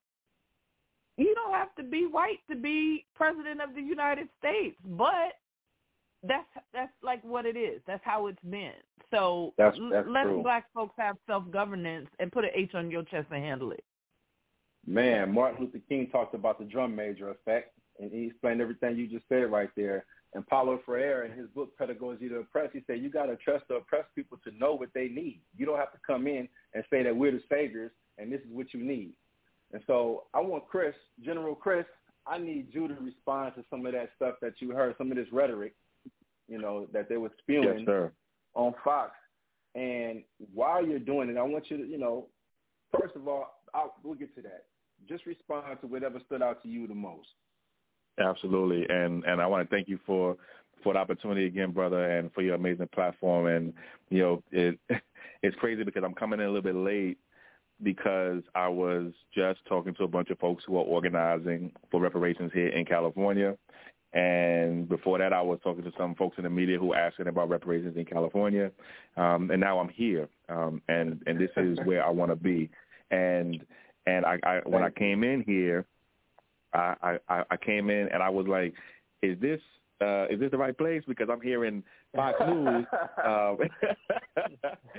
you don't have to be white to be president of the United States, but that's that's like what it is. That's how it's been. So That's- that's let true. black folks have self governance and put an H on your chest and handle it. Man, Martin Luther King talked about the drum major effect, and he explained everything you just said right there. And Paulo Freire, in his book Pedagogy to Oppress, he said you got to trust the oppressed people to know what they need. You don't have to come in and say that we're the saviors and this is what you need. And so I want Chris, General Chris, I need you to respond to some of that stuff that you heard, some of this rhetoric, you know, that they were spewing Yes, sir. on Fox. And while you're doing it, I want you to, you know, first of all, I'll, we'll get to that. Just respond to whatever stood out to you the most. Absolutely, and and I want to thank you for for the opportunity again, brother, and for your amazing platform. And you know, it it's crazy because I'm coming in a little bit late because I was just talking to a bunch of folks who are organizing for reparations here in California. And before that, I was talking to some folks in the media who were asking about reparations in California. Um, and now I'm here, um, and and this is where I want to be. And and I, I when I came in here, I, I I came in and I was like, is this uh, is this the right place? Because I'm hearing Fox News. um,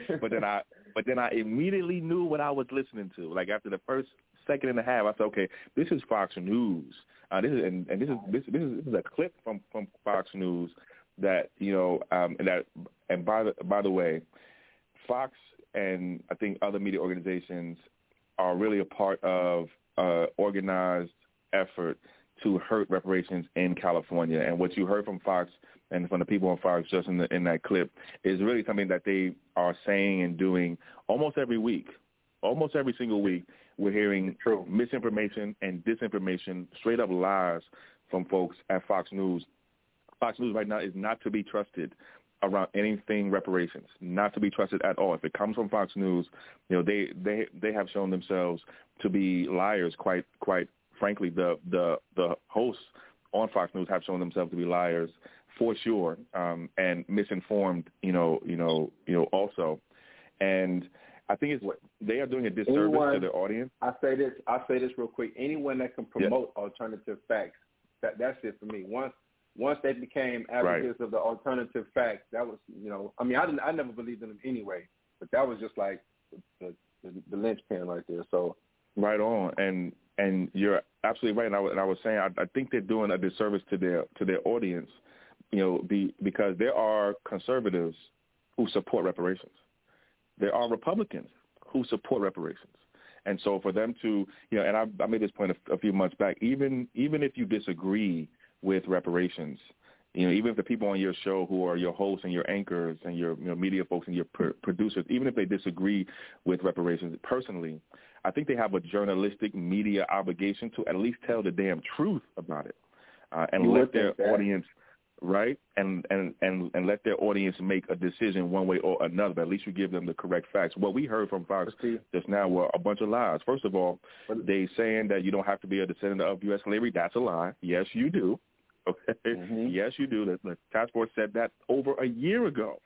but then I but then I immediately knew what I was listening to. Like after the first second and a half, I said, okay, this is Fox News. Uh, this is and, and this is this, this is this is a clip from from Fox News that you know um, and that and by the by the way, Fox and I think other media organizations are really a part of uh, organized effort to hurt reparations in California. And what you heard from Fox and from the people on Fox just in, the, in that clip is really something that they are saying and doing almost every week. Almost every single week, we're hearing misinformation and disinformation, straight up lies from folks at Fox News. Fox News right now is not to be trusted. around anything reparations, not to be trusted at all. If it comes from Fox News, you know they they they have shown themselves to be liars. Quite quite frankly, the the the hosts on Fox News have shown themselves to be liars for sure, um, and misinformed. You know you know you know also, and I think it's they are doing a disservice anyone, to their audience. I say this. I say this real quick. Anyone that can promote yeah. alternative facts, that that's it for me. Once once they became advocates right. of the alternative facts, that was you know. I mean, I didn't. I never believed in them anyway, but that was just like the the, the linchpin right there. So right on, and and you're absolutely right. And I, and I was saying, I, I think they're doing a disservice to their to their audience, you know, be, because there are conservatives who support reparations there are Republicans who support reparations. And so for them to, you know, and I, I made this point a, a few months back, even even if you disagree with reparations, you know, even if the people on your show who are your hosts and your anchors and your you know, media folks and your pr- producers, even if they disagree with reparations personally, I think they have a journalistic media obligation to at least tell the damn truth about it uh, and you let their audience – right? And and and and let their audience make a decision one way or another. But at least you give them the correct facts. What we heard from Fox just now were a bunch of lies. First of all, they saying that you don't have to be a descendant of U.S. slavery. That's a lie. Yes, you do. Okay. Mm-hmm. Yes, you do. The, the task force said that over a year ago.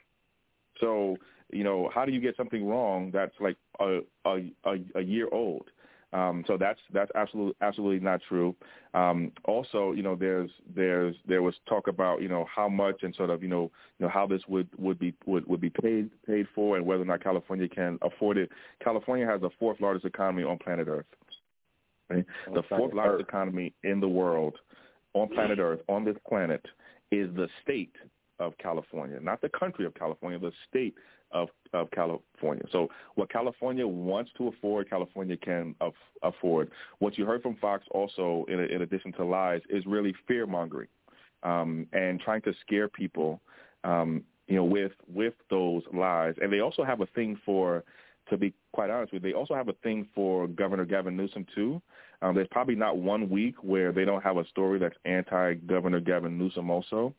So you know, how do you get something wrong that's like a a a, a year old? Um, so that's that's absolutely absolutely not true. Um, also, you know, there's there's there was talk about you know how much and sort of you know you know how this would would be would, would be paid paid for and whether or not California can afford it. California has the fourth largest economy on planet Earth. Right? The fourth largest Earth. economy in the world on planet Earth on this planet is the state of California, not the country of California, the state of, of California. So what California wants to afford, California can af- afford. What you heard from Fox also, in, in addition to lies, is really fear mongering um, and trying to scare people, um, you know, with with those lies. And they also have a thing for, to be quite honest with you, they also have a thing for Governor Gavin Newsom too. Um, there's probably not one week where they don't have a story that's anti-Governor Gavin Newsom also.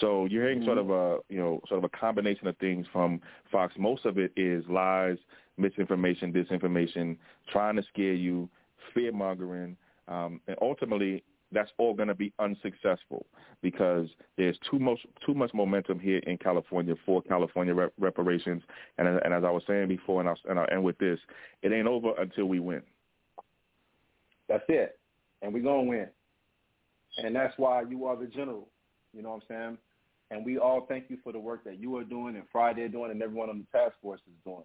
So you're hearing mm-hmm. sort of a, you know, sort of a combination of things from Fox. Most of it is lies, misinformation, disinformation, trying to scare you, fear-mongering, um, and ultimately that's all going to be unsuccessful because there's too much too much momentum here in California for California rep- reparations. And, and as I was saying before, and I'll, and I'll end with this, it ain't over until we win. That's it. And we're going to win. And that's why you are the general. You know what I'm saying? And we all thank you for the work that you are doing and Friday doing and everyone on the task force is doing.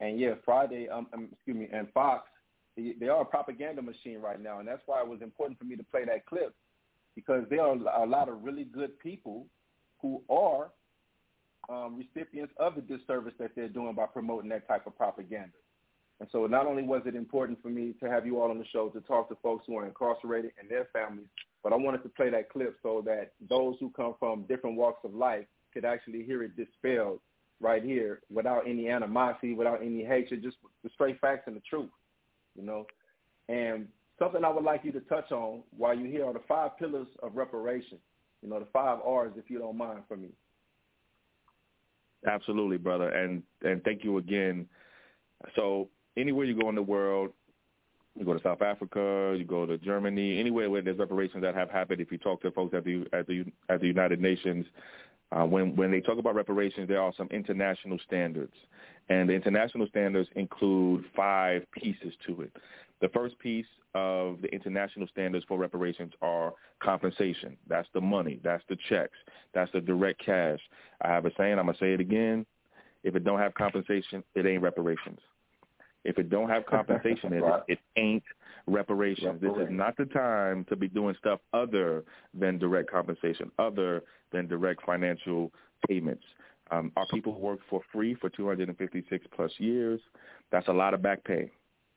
And yeah, Friday, um, um excuse me, and Fox, they, they are a propaganda machine right now. And that's why it was important for me to play that clip because there are a lot of really good people who are um, recipients of the disservice that they're doing by promoting that type of propaganda. And so not only was it important for me to have you all on the show to talk to folks who are incarcerated and their families, but I wanted to play that clip so that those who come from different walks of life could actually hear it dispelled right here without any animosity, without any hatred, just the straight facts and the truth, you know. And something I would like you to touch on while you're here are the five pillars of reparation, you know, the five R's, if you don't mind, for me. Absolutely, brother, and and thank you again. So anywhere you go in the world, you go to South Africa, you go to Germany, anywhere where there's reparations that have happened. If you talk to folks at the at the at the United Nations, uh, when when they talk about reparations, there are some international standards, and the international standards include five pieces to it. The first piece of the international standards for reparations are compensation. That's the money. That's the checks. That's the direct cash. I have a saying. I'm gonna say it again. If it don't have compensation, it ain't reparations. If it don't have compensation in it, it ain't reparations. This is not the time to be doing stuff other than direct compensation, other than direct financial payments. Um, our people work for free for 256 plus years. That's a lot of back pay,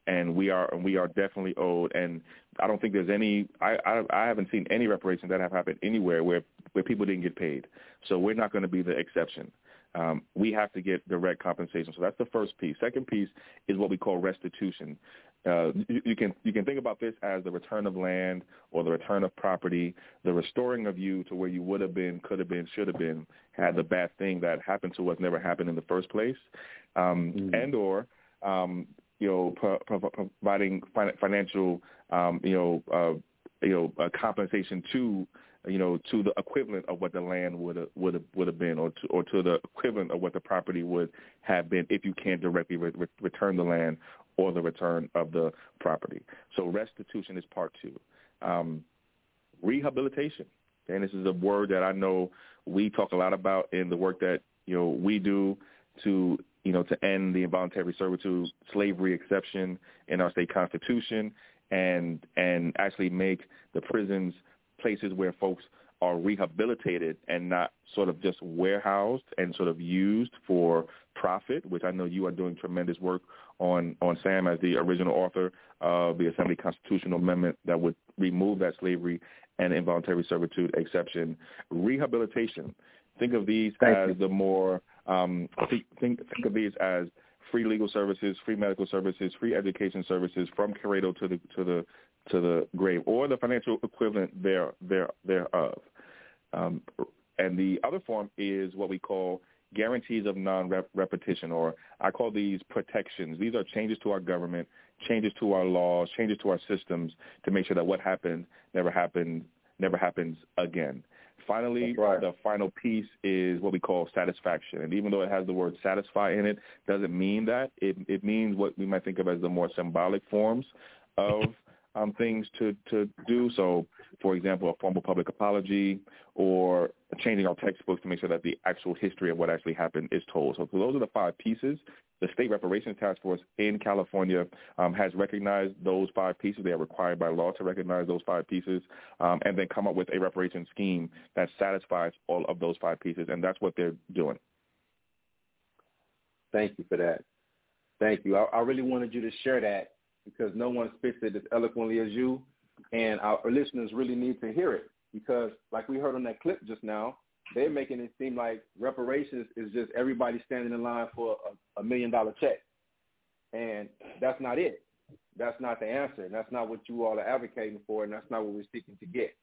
and we are we are definitely owed. And I don't think there's any. I I, I haven't seen any reparations that have happened anywhere where where people didn't get paid. So we're not going to be the exception. Um, we have to get direct compensation. So that's the first piece. Second piece is what we call restitution. Uh, you, you, can you can think about this as the return of land or the return of property, the restoring of you to where you would have been, could have been, should have been, had the bad thing that happened to us never happened in the first place, um, mm-hmm. and or um, you know pro- pro- providing financial um, you know uh, you know uh, compensation to you know, to the equivalent of what the land would have would have would have been, or to or to the equivalent of what the property would have been if you can't directly re- return the land or the return of the property. So restitution is part two. Um, rehabilitation, and this is a word that I know we talk a lot about in the work that you know we do to you know to end the involuntary servitude slavery exception in our state constitution and and actually make the prisons places where folks are rehabilitated and not sort of just warehoused and sort of used for profit, which I know you are doing tremendous work on, on Sam as the original author of the Assembly Constitutional Amendment that would remove that slavery and involuntary servitude exception. Rehabilitation. Think of these Thank as you. the more um, think, think think of these as free legal services, free medical services, free education services from cradle to the to the to the grave, or the financial equivalent there, there, thereof. Um, and the other form is what we call guarantees of non-repetition, or I call these protections. These are changes to our government, changes to our laws, changes to our systems to make sure that what happened never happened, never happens again. Finally, right. the final piece is what we call satisfaction. And even though it has the word satisfy in it, doesn't mean that. It, it means what we might think of as the more symbolic forms of um, things to, to do. So, for example, a formal public apology or changing our textbooks to make sure that the actual history of what actually happened is told. So, those are the five pieces. The State Reparations Task Force in California um, has recognized those five pieces. They are required by law to recognize those five pieces um, and then come up with a reparation scheme that satisfies all of those five pieces, and that's what they're doing. Thank you for that. Thank you. I, I really wanted you to share that because no one spits it as eloquently as you, and our listeners really need to hear it because, like we heard on that clip just now, they're making it seem like reparations is just everybody standing in line for a, a million dollar check, and that's not it. That's not the answer. And that's not what you all are advocating for, and that's not what we're seeking to get.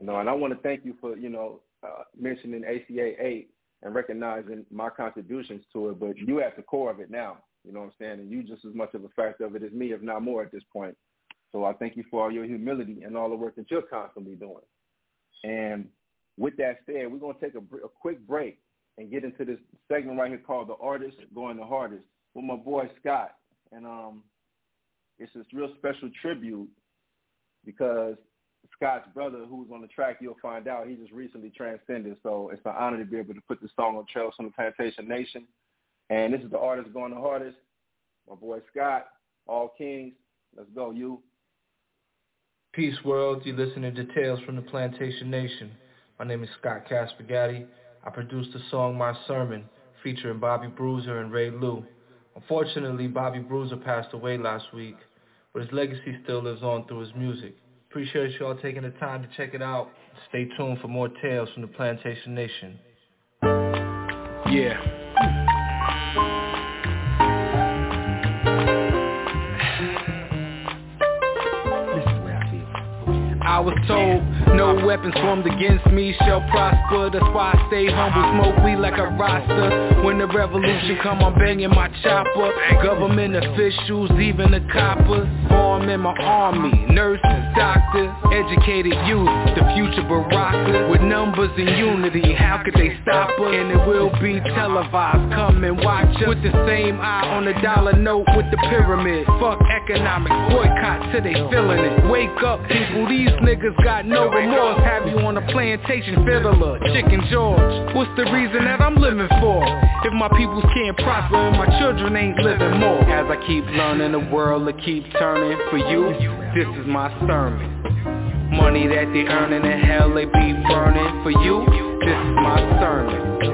You know, and I want to thank you for you know uh, mentioning ACA 8 and recognizing my contributions to it, but you at the core of it now. You know what I'm saying? And you just as much of a factor of it as me, if not more at this point. So I thank you for all your humility and all the work that you're constantly doing. And with that said, we're going to take a, a quick break and get into this segment right here called The Artist Going the Hardest with my boy Scott. And um, it's this real special tribute because Scott's brother, who's on the track, you'll find out, he just recently transcended. So it's an honor to be able to put this song on Tales from the Plantation Nation. And this is the artist going the hardest. My boy Scott, All Kings. Let's go, you. Peace, world. You listening to Tales from the Plantation Nation. My name is Scott Caspagatti. I produced the song My Sermon, featuring Bobby Bruiser and Ray Lou. Unfortunately, Bobby Bruiser passed away last week, but his legacy still lives on through his music. Appreciate you all taking the time to check it out. Stay tuned for more tales from the Plantation Nation. Yeah. I was told no weapons formed against me shall prosper. That's why I stay humble, smoke weed like a roster. When the revolution come, I'm banging my chopper. Government officials, even the coppers. Form in my army, nurses, doctors Educated youth, the future Baraka. With numbers and unity, how could they stop us? And it will be televised, come and watch us. With the same eye on the dollar note with the pyramid. Fuck economics, boycott till they feeling it. Wake up people, these niggas got no remorse. Have you on a plantation fiddler, Chicken George. What's the reason that I'm living for? If my peoples can't prosper and my children ain't living more. As I keep learning the world will keep turning For you, this is my sermon. Money that they earning in hell they be burning For you, this is my sermon.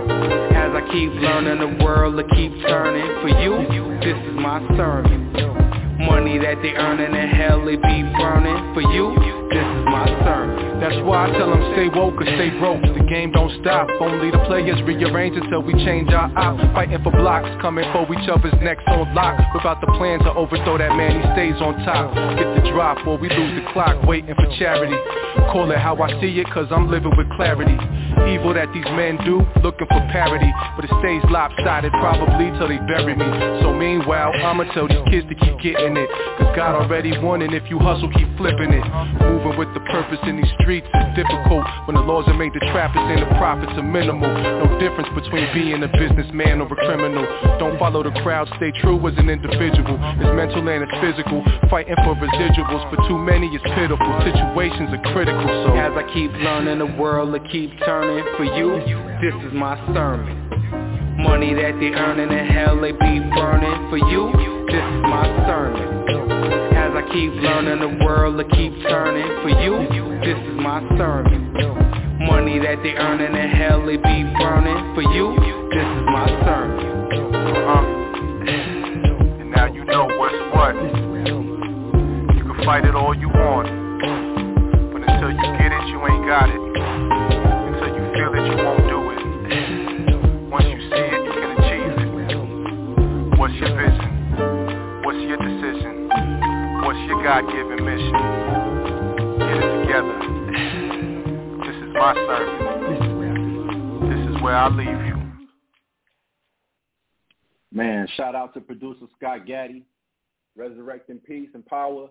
As I keep learning the world will keep turning For you, this is my sermon Money that they earning in hell they be burning For you, this is my sermon That's why I tell them stay woke or stay broke. The game don't stop. Only the players rearrange until we change our op. Fighting for blocks, coming for each other's necks on lock. Without the plan to overthrow that man, he stays on top. Get the drop or we lose the clock, waiting for charity. Call it how I see it, cause I'm living with clarity. Evil that these men do, looking for parity. But it stays lopsided, probably till they bury me. So meanwhile, I'ma tell these kids to keep getting it. Cause God already won, and if you hustle, keep flipping it. Moving with the purpose in these streets is difficult. When the laws are made, the trappers and the profits are minimal. No difference between being a businessman or a criminal. Don't follow the crowd, stay true as an individual. It's mental and it's physical. Fighting for residuals, for too many it's pitiful. Situations are critical, so as I keep learning, the world will keep turning. For you, this is my sermon. Money that they earning in hell they be burning. For you, this is my sermon. As I keep learning, the world will keep turning. For you, this is my sermon. Money that they earning in hell they be burning. For you, this is my sermon. Uh, and now you know what's what. You can fight it all you want, but until you get it, you ain't got it. Until you feel it, you won't God-given mission? Get it together. This is my sermon. This is where I leave you. Man, shout out to producer Scott Gaddy, resurrecting peace and power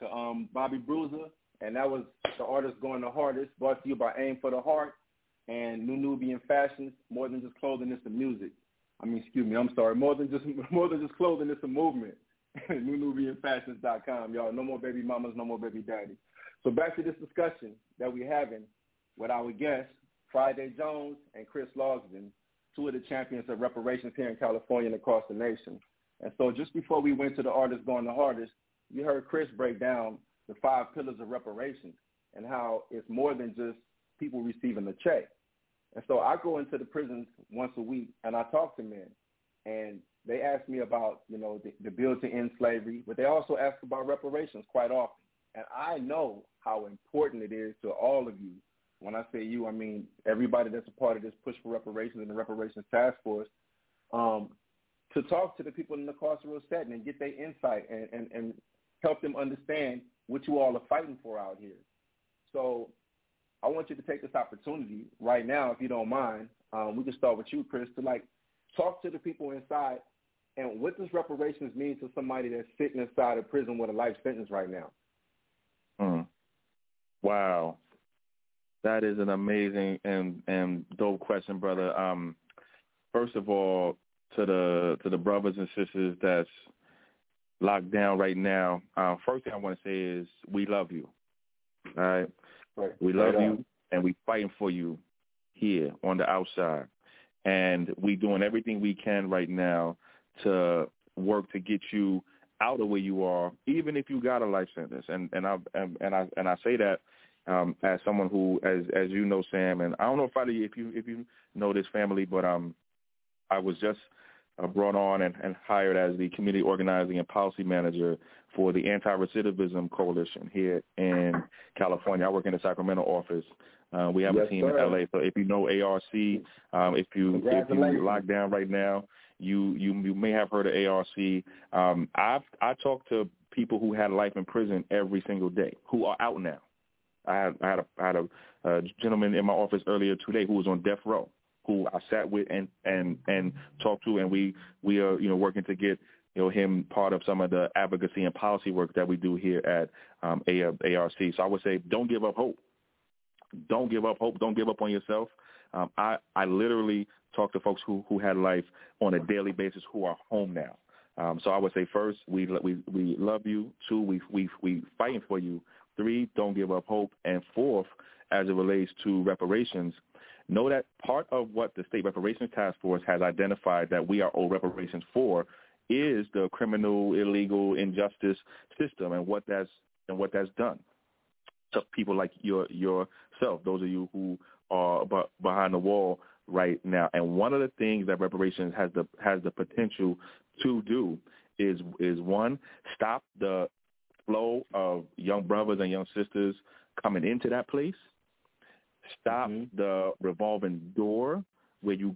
to um, Bobby Bruiser, and that was the artist going the hardest, brought to you by Aim for the Heart and New Nubian Fashions. More than just clothing, it's a music. I mean, excuse me, I'm sorry. More than just more than just clothing, it's a movement. NewNubianFashions.com, y'all. No more baby mamas, no more baby daddies. So back to this discussion that we're having with our guests, Friday Jones and Chris Lodgson, two of the champions of reparations here in California and across the nation. And so just before we went to the artist going the hardest, you heard Chris break down the five pillars of reparations and how it's more than just people receiving a check. And so I go into the prisons once a week and I talk to men and they ask me about, you know, the, the bill to end slavery, but they also ask about reparations quite often. And I know how important it is to all of you. When I say you, I mean everybody that's a part of this push for reparations and the reparations task force, um, to talk to the people in the carceral setting and get their insight and, and, and help them understand what you all are fighting for out here. So I want you to take this opportunity right now, if you don't mind. Um, we can start with you, Chris, to like talk to the people inside and what does reparations mean to somebody that's sitting inside a prison with a life sentence right now? Mm. Wow. That is an amazing and, and dope question, brother. Um, first of all, to the to the brothers and sisters that's locked down right now, uh, first thing I want to say is we love you. All right, right. we love right you, and we fighting for you here on the outside, and we doing everything we can right now to work to get you out of where you are, even if you got a life sentence. And and I and, and I and I say that um, as someone who, as as you know, Sam, and I don't know if I if you if you know this family, but um, I was just uh, brought on and, and hired as the community organizing and policy manager for the Anti-Recidivism Coalition here in California. I work in the Sacramento office. Uh, we have yes, a team sir. in LA. So if you know ARC, um, if you if you lock down right now, you you you may have heard of ARC. Um, I've I talk to people who had life in prison every single day who are out now. I had I had a, I had a, a gentleman in my office earlier today who was on death row, who I sat with and and and talked to, and we we are you know working to get you know him part of some of the advocacy and policy work that we do here at um, ARC. So I would say don't give up hope. Don't give up hope. Don't give up on yourself. Um, I I literally talk to folks who who had life on a daily basis who are home now. Um, so I would say first, we we we love you. Two, we we we fighting for you. Three, don't give up hope. And fourth, as it relates to reparations, know that part of what the State Reparations Task Force has identified that we are owed reparations for is the criminal, illegal, injustice system and what that's and what that's done to people like your yourself, those of you who are behind the wall right now. And one of the things that reparations has the has the potential to do is is one stop the flow of young brothers and young sisters coming into that place Stop mm-hmm. the revolving door where you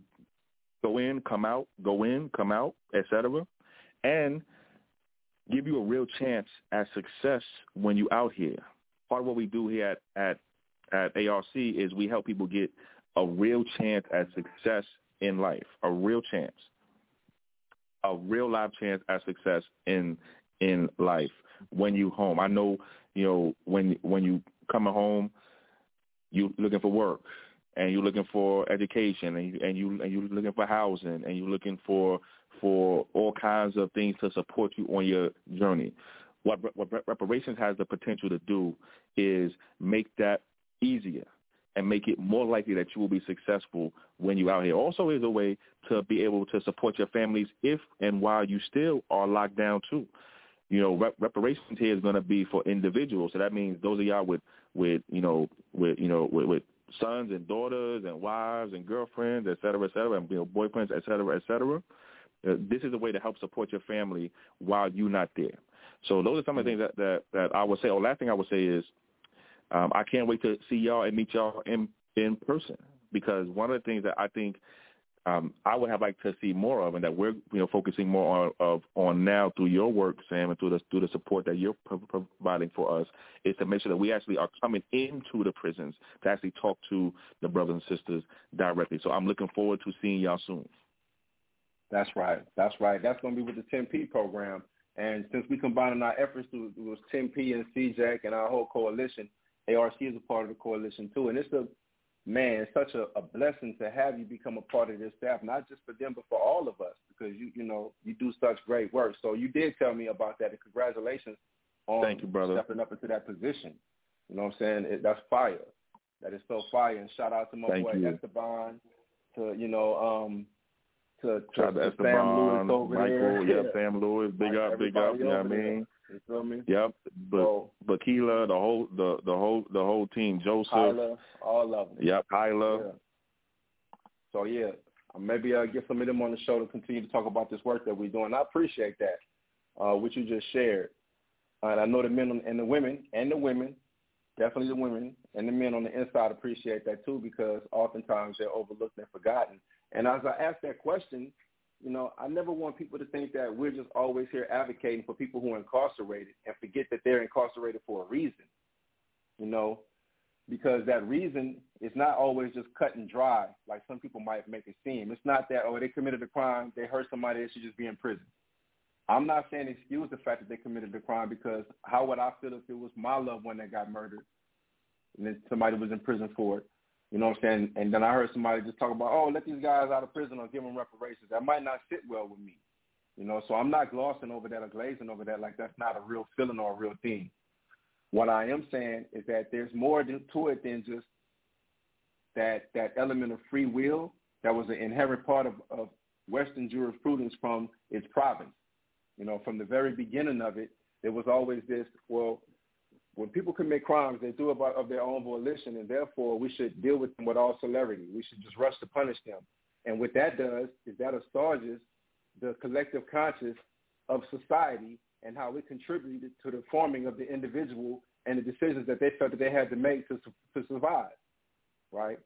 go in, come out, go in, come out, etc. And give you a real chance at success when you out here. Part of what we do here at, at, at ARC is we help people get a real chance at success in life, a real chance, a real life chance at success in in life when you home. I know, you know, when when you coming home, you looking for work, and you're looking for education, and you and you and you're looking for housing, and you're looking for for all kinds of things to support you on your journey. What, what reparations has the potential to do is make that easier and make it more likely that you will be successful when you're out here. Also is a way to be able to support your families if and while you still are locked down too. You know, rep- reparations here is going to be for individuals. So that means those of y'all with, with you know, with, you know, with, with sons and daughters and wives and girlfriends, et cetera, et cetera, and you know, boyfriends, et cetera, et cetera. Uh, this is a way to help support your family while you're not there. So those are some of the things that, that, that I would say. Or last thing I would say is um, I can't wait to see y'all and meet y'all in, in person because one of the things that I think um, I would have liked to see more of, and that we're you know focusing more on of on now through your work, Sam, and through the through the support that you're pro- providing for us, is to make sure that we actually are coming into the prisons to actually talk to the brothers and sisters directly. So I'm looking forward to seeing y'all soon. That's right. That's right. That's going to be with the 10P program. And since we combining our efforts with 10P and CJAC and our whole coalition, ARC is a part of the coalition too. And it's a man, it's such a, a blessing to have you become a part of this staff, not just for them, but for all of us, because you you know you do such great work. So you did tell me about that, and congratulations on Thank you, brother. stepping up into that position. You know what I'm saying? It, that's fire. That is so fire. And shout out to my Thank boy you. Esteban, to you know um to, to, Shout to Esteban, Sam Lewis over Michael, there. yeah, Sam Lewis, big Like up, big up, you know what I mean? You feel me? Yep, but Bakila, the whole, the the whole, the whole team, Joseph, Kyla, all of them. yep, Kyla, Yeah. So yeah, maybe I'll get some of them on the show to continue to talk about this work that we're doing. I appreciate that, uh, what you just shared. Uh, and I know the men and the women and the women, definitely the women and the men on the inside appreciate that too because oftentimes they're overlooked and forgotten. And as I ask that question, you know, I never want people to think that we're just always here advocating for people who are incarcerated and forget that they're incarcerated for a reason. You know, because that reason is not always just cut and dry, like some people might make it seem. It's not that, oh, they committed a crime, they hurt somebody, they should just be in prison. I'm not saying excuse the fact that they committed the crime because how would I feel if it was my loved one that got murdered and then somebody was in prison for it? You know what I'm saying? And then I heard somebody just talk about, oh, let these guys out of prison or give them reparations. That might not sit well with me. You know, so I'm not glossing over that or glazing over that like that's not a real feeling or a real thing. What I am saying is that there's more to it than just that that element of free will that was an inherent part of, of Western jurisprudence from its province. You know, from the very beginning of it, there was always this, well, when people commit crimes, they do it of their own volition, and therefore we should deal with them with all celerity. We should just rush to punish them. And what that does is that assuages the collective conscience of society and how it contributed to the forming of the individual and the decisions that they felt that they had to make to, to survive, right?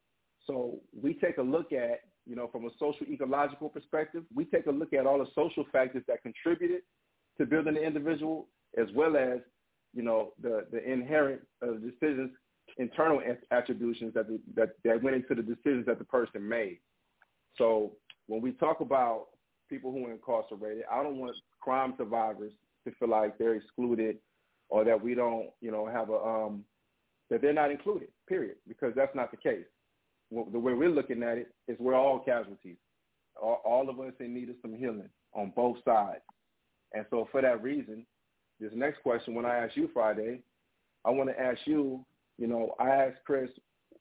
So we take a look at, you know, from a social ecological perspective, we take a look at all the social factors that contributed to building the individual as well as, you know, the, the inherent uh, decisions, internal attributions that, the, that, that went into the decisions that the person made. So when we talk about people who are incarcerated, I don't want crime survivors to feel like they're excluded or that we don't, you know, have a um, that they're not included. Period, because that's not the case. The way we're looking at it is we're all casualties. All, all of us in need of some healing on both sides. And so for that reason, this next question, when I ask you Friday, I want to ask you, you know, I asked Chris,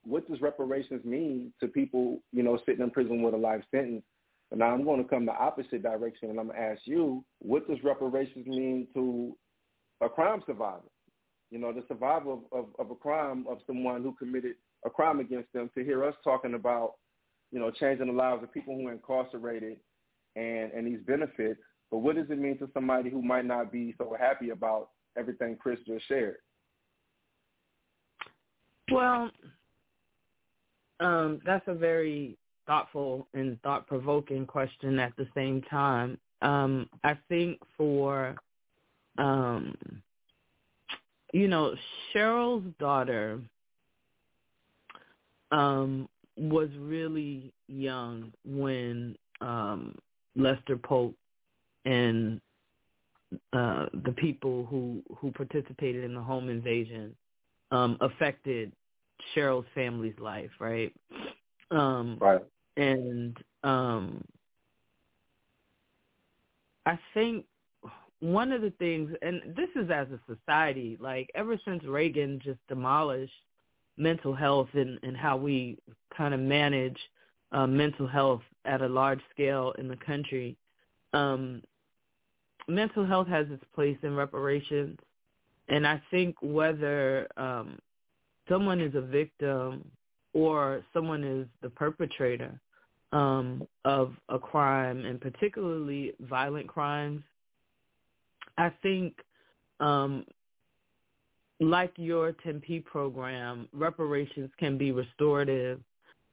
what does reparations mean to people, you know, sitting in prison with a life sentence? And now I'm going to come the opposite direction and I'm going to ask you, what does reparations mean to a crime survivor? You know, the survivor of, of, of a crime of someone who committed a crime against them to hear us talking about, you know, changing the lives of people who are incarcerated and, and these benefits. But what does it mean to somebody who might not be so happy about everything Chris just shared? Well, Um, that's a very thoughtful and thought-provoking question at the same time. Um, I think for, um, you know, Cheryl's daughter um, was really young when um, Lester Pope and uh, the people who who participated in the home invasion um, affected Cheryl's family's life, right? Um, right. And um, I think one of the things, and this is as a society, like ever since Reagan just demolished mental health and, and how we kind of manage uh, mental health at a large scale in the country, um, mental health has its place in reparations. And I think whether um, someone is a victim or someone is the perpetrator um, of a crime, and particularly violent crimes, I think, um, like your 10P program, reparations can be restorative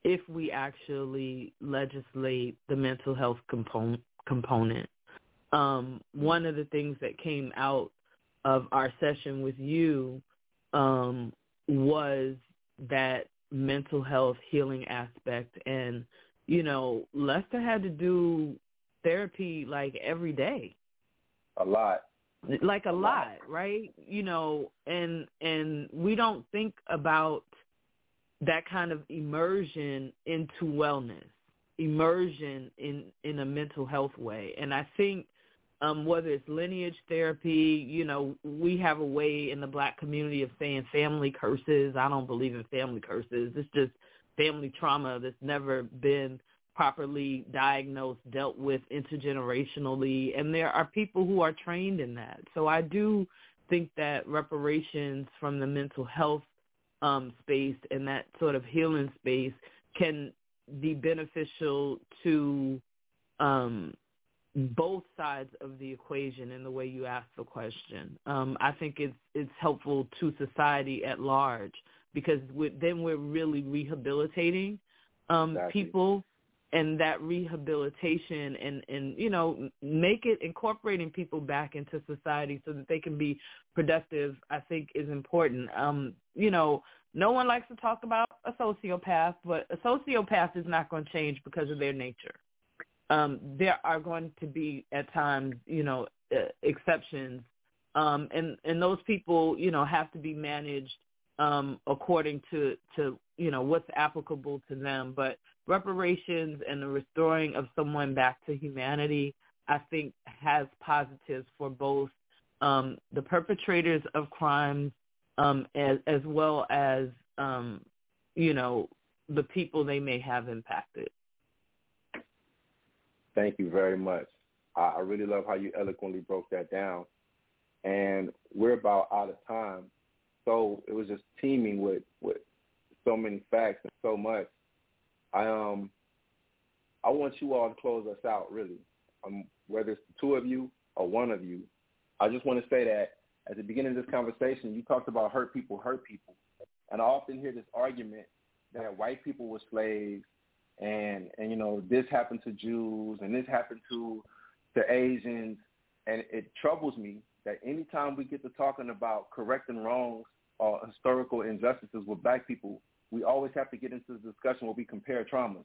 if we actually legislate the mental health component. Um, one of the things that came out of our session with you um, was that mental health healing aspect. And you know lester had to do therapy like every day. A lot. Like a, lot right? You know and and we don't think about that kind of immersion into wellness immersion in in a mental health way. And i think um, whether it's lineage therapy, you know, we have a way in the black community of saying family curses. I don't believe in family curses. It's just family trauma that's never been properly diagnosed, dealt with intergenerationally, and there are people who are trained in that. So I do think that reparations from the mental health um, space and that sort of healing space can be beneficial to um, both sides of the equation in the way you ask the question. Um, I think it's it's helpful to society at large because we, then we're really rehabilitating um, exactly. people, and that rehabilitation and and you know make it incorporating people back into society so that they can be productive. I think is important. Um, you know, no one likes to talk about a sociopath, but a sociopath is not going to change because of their nature um, there are going to be at times, you know, exceptions, um, and and those people, you know, have to be managed um, according to to you know what's applicable to them. But reparations and the restoring of someone back to humanity, I think, has positives for both um, the perpetrators of crimes um, as as well as um, you know the people they may have impacted. Thank you very much. I, I really love how you eloquently broke that down. And we're about out of time. So it was just teeming with, with so many facts and so much. I um I want you all to close us out really. Um whether it's the two of you or one of you. I just want to say that at the beginning of this conversation you talked about hurt people hurt people. And I often hear this argument that white people were slaves and and you know this happened to Jews and this happened to the Asians, and it troubles me that anytime we get to talking about correcting wrongs or historical injustices with black people, we always have to get into the discussion where we compare traumas.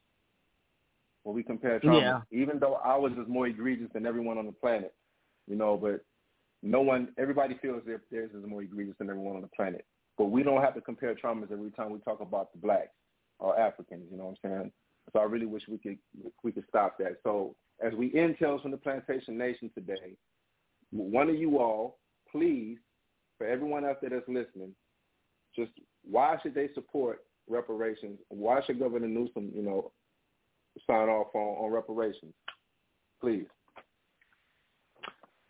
Where we compare traumas, yeah. even though ours is more egregious than everyone on the planet, you know, but no one, everybody feels their theirs is more egregious than everyone on the planet. But we don't have to compare traumas every time we talk about the blacks or Africans. You know what I'm saying? So I really wish we could we could stop that. So as we end Tales from the Plantation Nation today, one of you all, please, for everyone out there that's listening, just why should they support reparations? Why should Governor Newsom, you know, sign off on, on reparations? Please.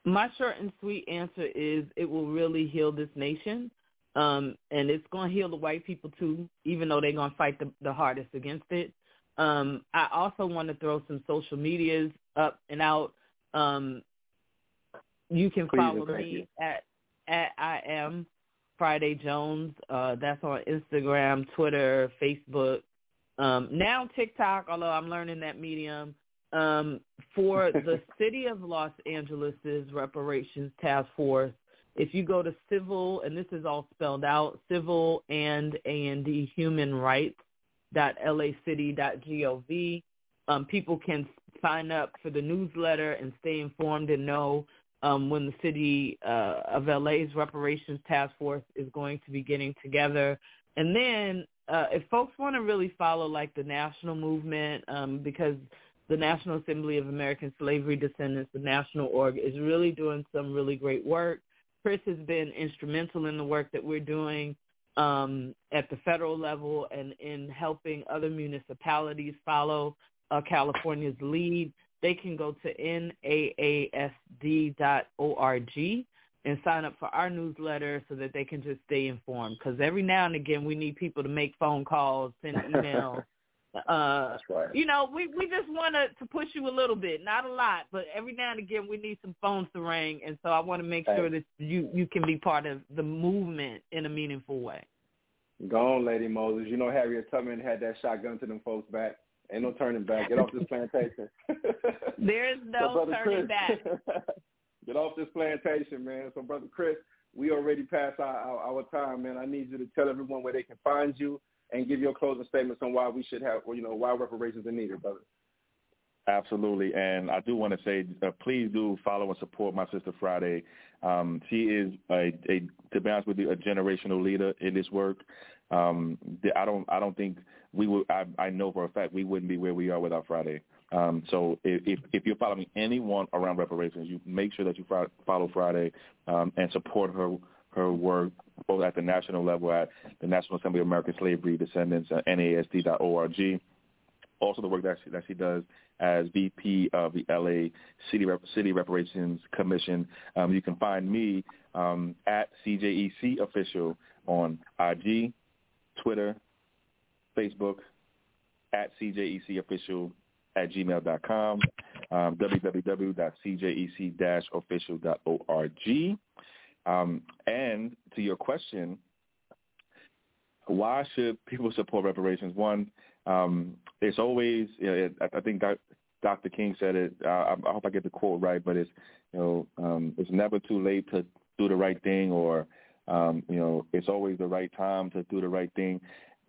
My short and sweet answer is it will really heal this nation. Um, and it's going to heal the white people too, even though they're going to fight the, the hardest against it. Um, I also want to throw some social medias up and out. Um, you can Please follow me you. at at I am Friday Jones. Uh, that's on Instagram, Twitter, Facebook, Um, now TikTok, although I'm learning that medium, um, for the city of Los Angeles's reparations task force, if you go to civil, and this is all spelled out, civil and and human rights dot lacity.gov, um, people can sign up for the newsletter and stay informed and know um, when the city uh, of LA's reparations task force is going to be getting together. And then uh, if folks want to really follow like the national movement, um, because the National Assembly of American Slavery Descendants, the national org, is really doing some really great work. Chris has been instrumental in the work that we're doing um, at the federal level and in helping other municipalities follow uh, California's lead. They can go to naasd.org and sign up for our newsletter so that they can just stay informed. Because every now and again, we need people to make phone calls, send emails. Uh, right. You know, we we just want to push you a little bit, not a lot, but every now and again we need some phones to ring, and so I want to make sure that you you can be part of the movement in a meaningful way. Go on, Lady Moses. You know Harriet Tubman had that shotgun to them folks back. Ain't no turning back. Get off this plantation. there is no so, turning Chris, back. get off this plantation, man. So, brother Chris, we already passed our, our, our time, man. I need you to tell everyone where they can find you and give your closing statements on why we should have, you know, why reparations are needed, brother. Absolutely, and I do want to say, uh, please do follow and support my sister Friday. Um, she is a, a, to be honest with you, a generational leader in this work. Um, I don't, I don't think we would. I, I know for a fact we wouldn't be where we are without Friday. Um, so if, if you're following anyone around reparations, you make sure that you follow Friday um, and support her her work both at the national level at the National Assembly of American Slavery Descendants, uh, NASD.org. Also, the work that she, that she does as VP of the LA City Rep- City Reparations Commission. Um, you can find me um, at CJEC Official on IG, Twitter, Facebook, at CJEC Official at gmail.com, um, www.cjec-official.org. Um, and to your question, why should people support reparations? One, um, it's always, you know, it, I think Dr. King said it. Uh, I hope I get the quote right, but it's, you know, um, it's never too late to do the right thing, or, um, you know, it's always the right time to do the right thing.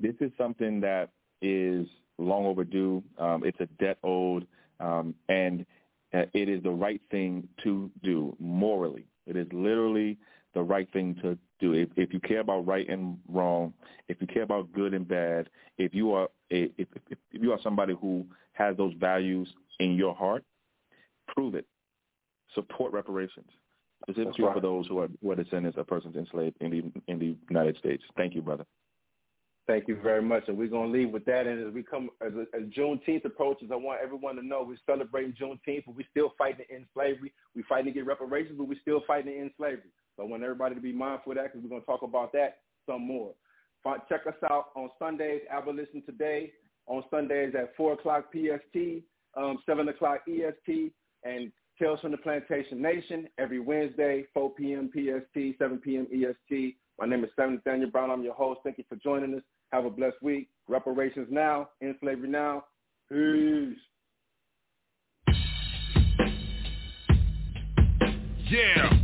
This is something that is long overdue. Um, it's a debt owed, um, and uh, it is the right thing to do morally. It is literally the right thing to do. If, if you care about right and wrong, if you care about good and bad, if you are a, if, if, if you are somebody who has those values in your heart, prove it. Support reparations, specifically right. for those who are who are descendants of persons enslaved in the in the United States. Thank you, brother. Thank you very much. And we're going to leave with that. And as we come, as, as Juneteenth approaches, I want everyone to know we're celebrating Juneteenth, but we're still fighting to end slavery. We're fighting to get reparations, but we're still fighting to end slavery. So I want everybody to be mindful of that because we're going to talk about that some more. Check us out on Sundays, Abolition Today, on Sundays at 4 o'clock PST, um, 7 o'clock EST, and Tales from the Plantation Nation every Wednesday, 4 p.m. PST, 7 p.m. EST. My name is Sam Nathaniel Brown. I'm your host. Thank you for joining us. Have a blessed week. Reparations now. End slavery now. Peace. Yeah.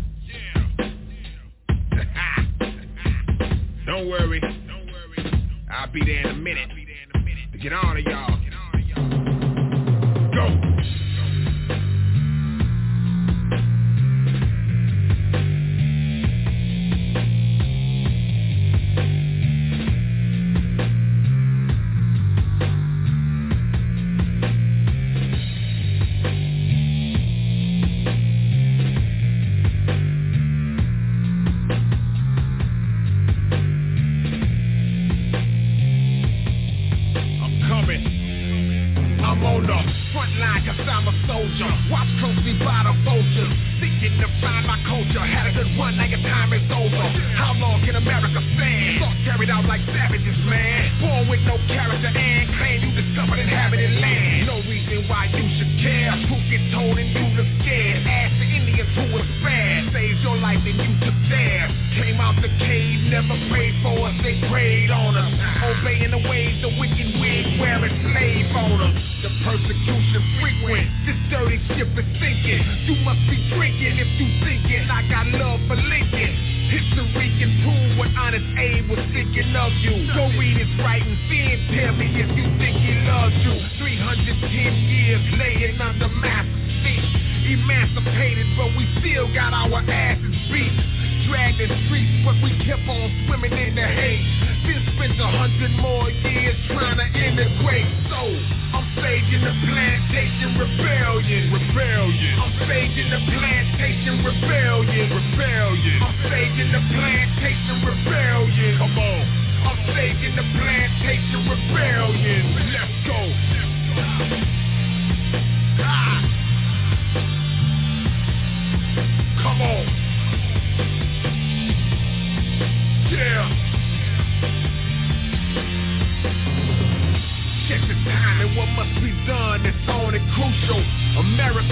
Don't worry. I'll be there in a minute to get on to y'all. Go.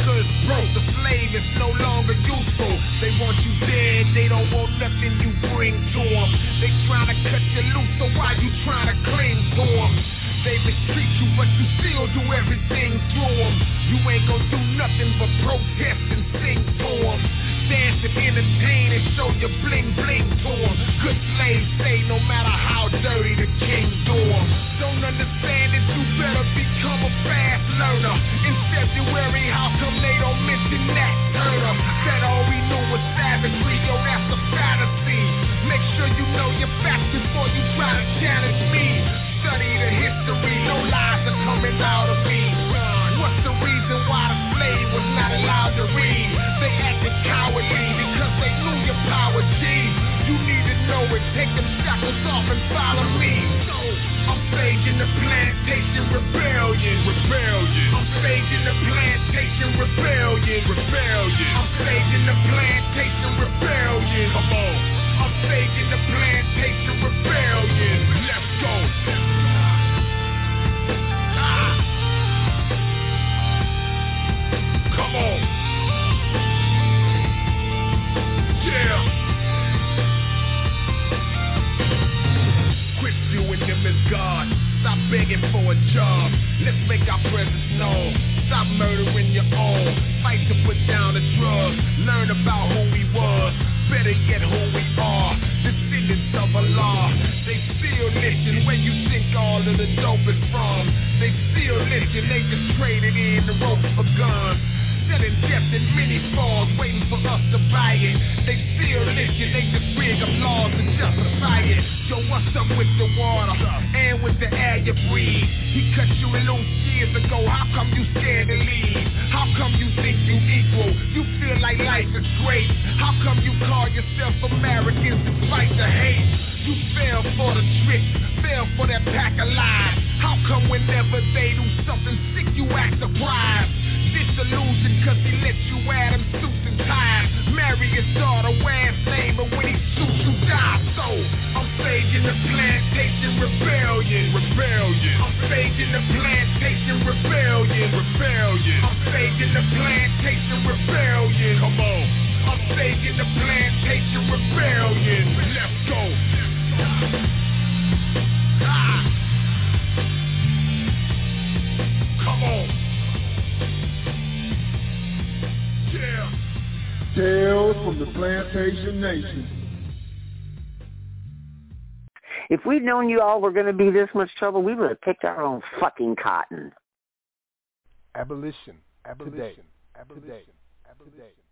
Cause broke the flame. is no longer known you all were going to be this much trouble, we would have picked our own fucking cotton. Abolition. Abolition. Abolition. Abolition. Abolition.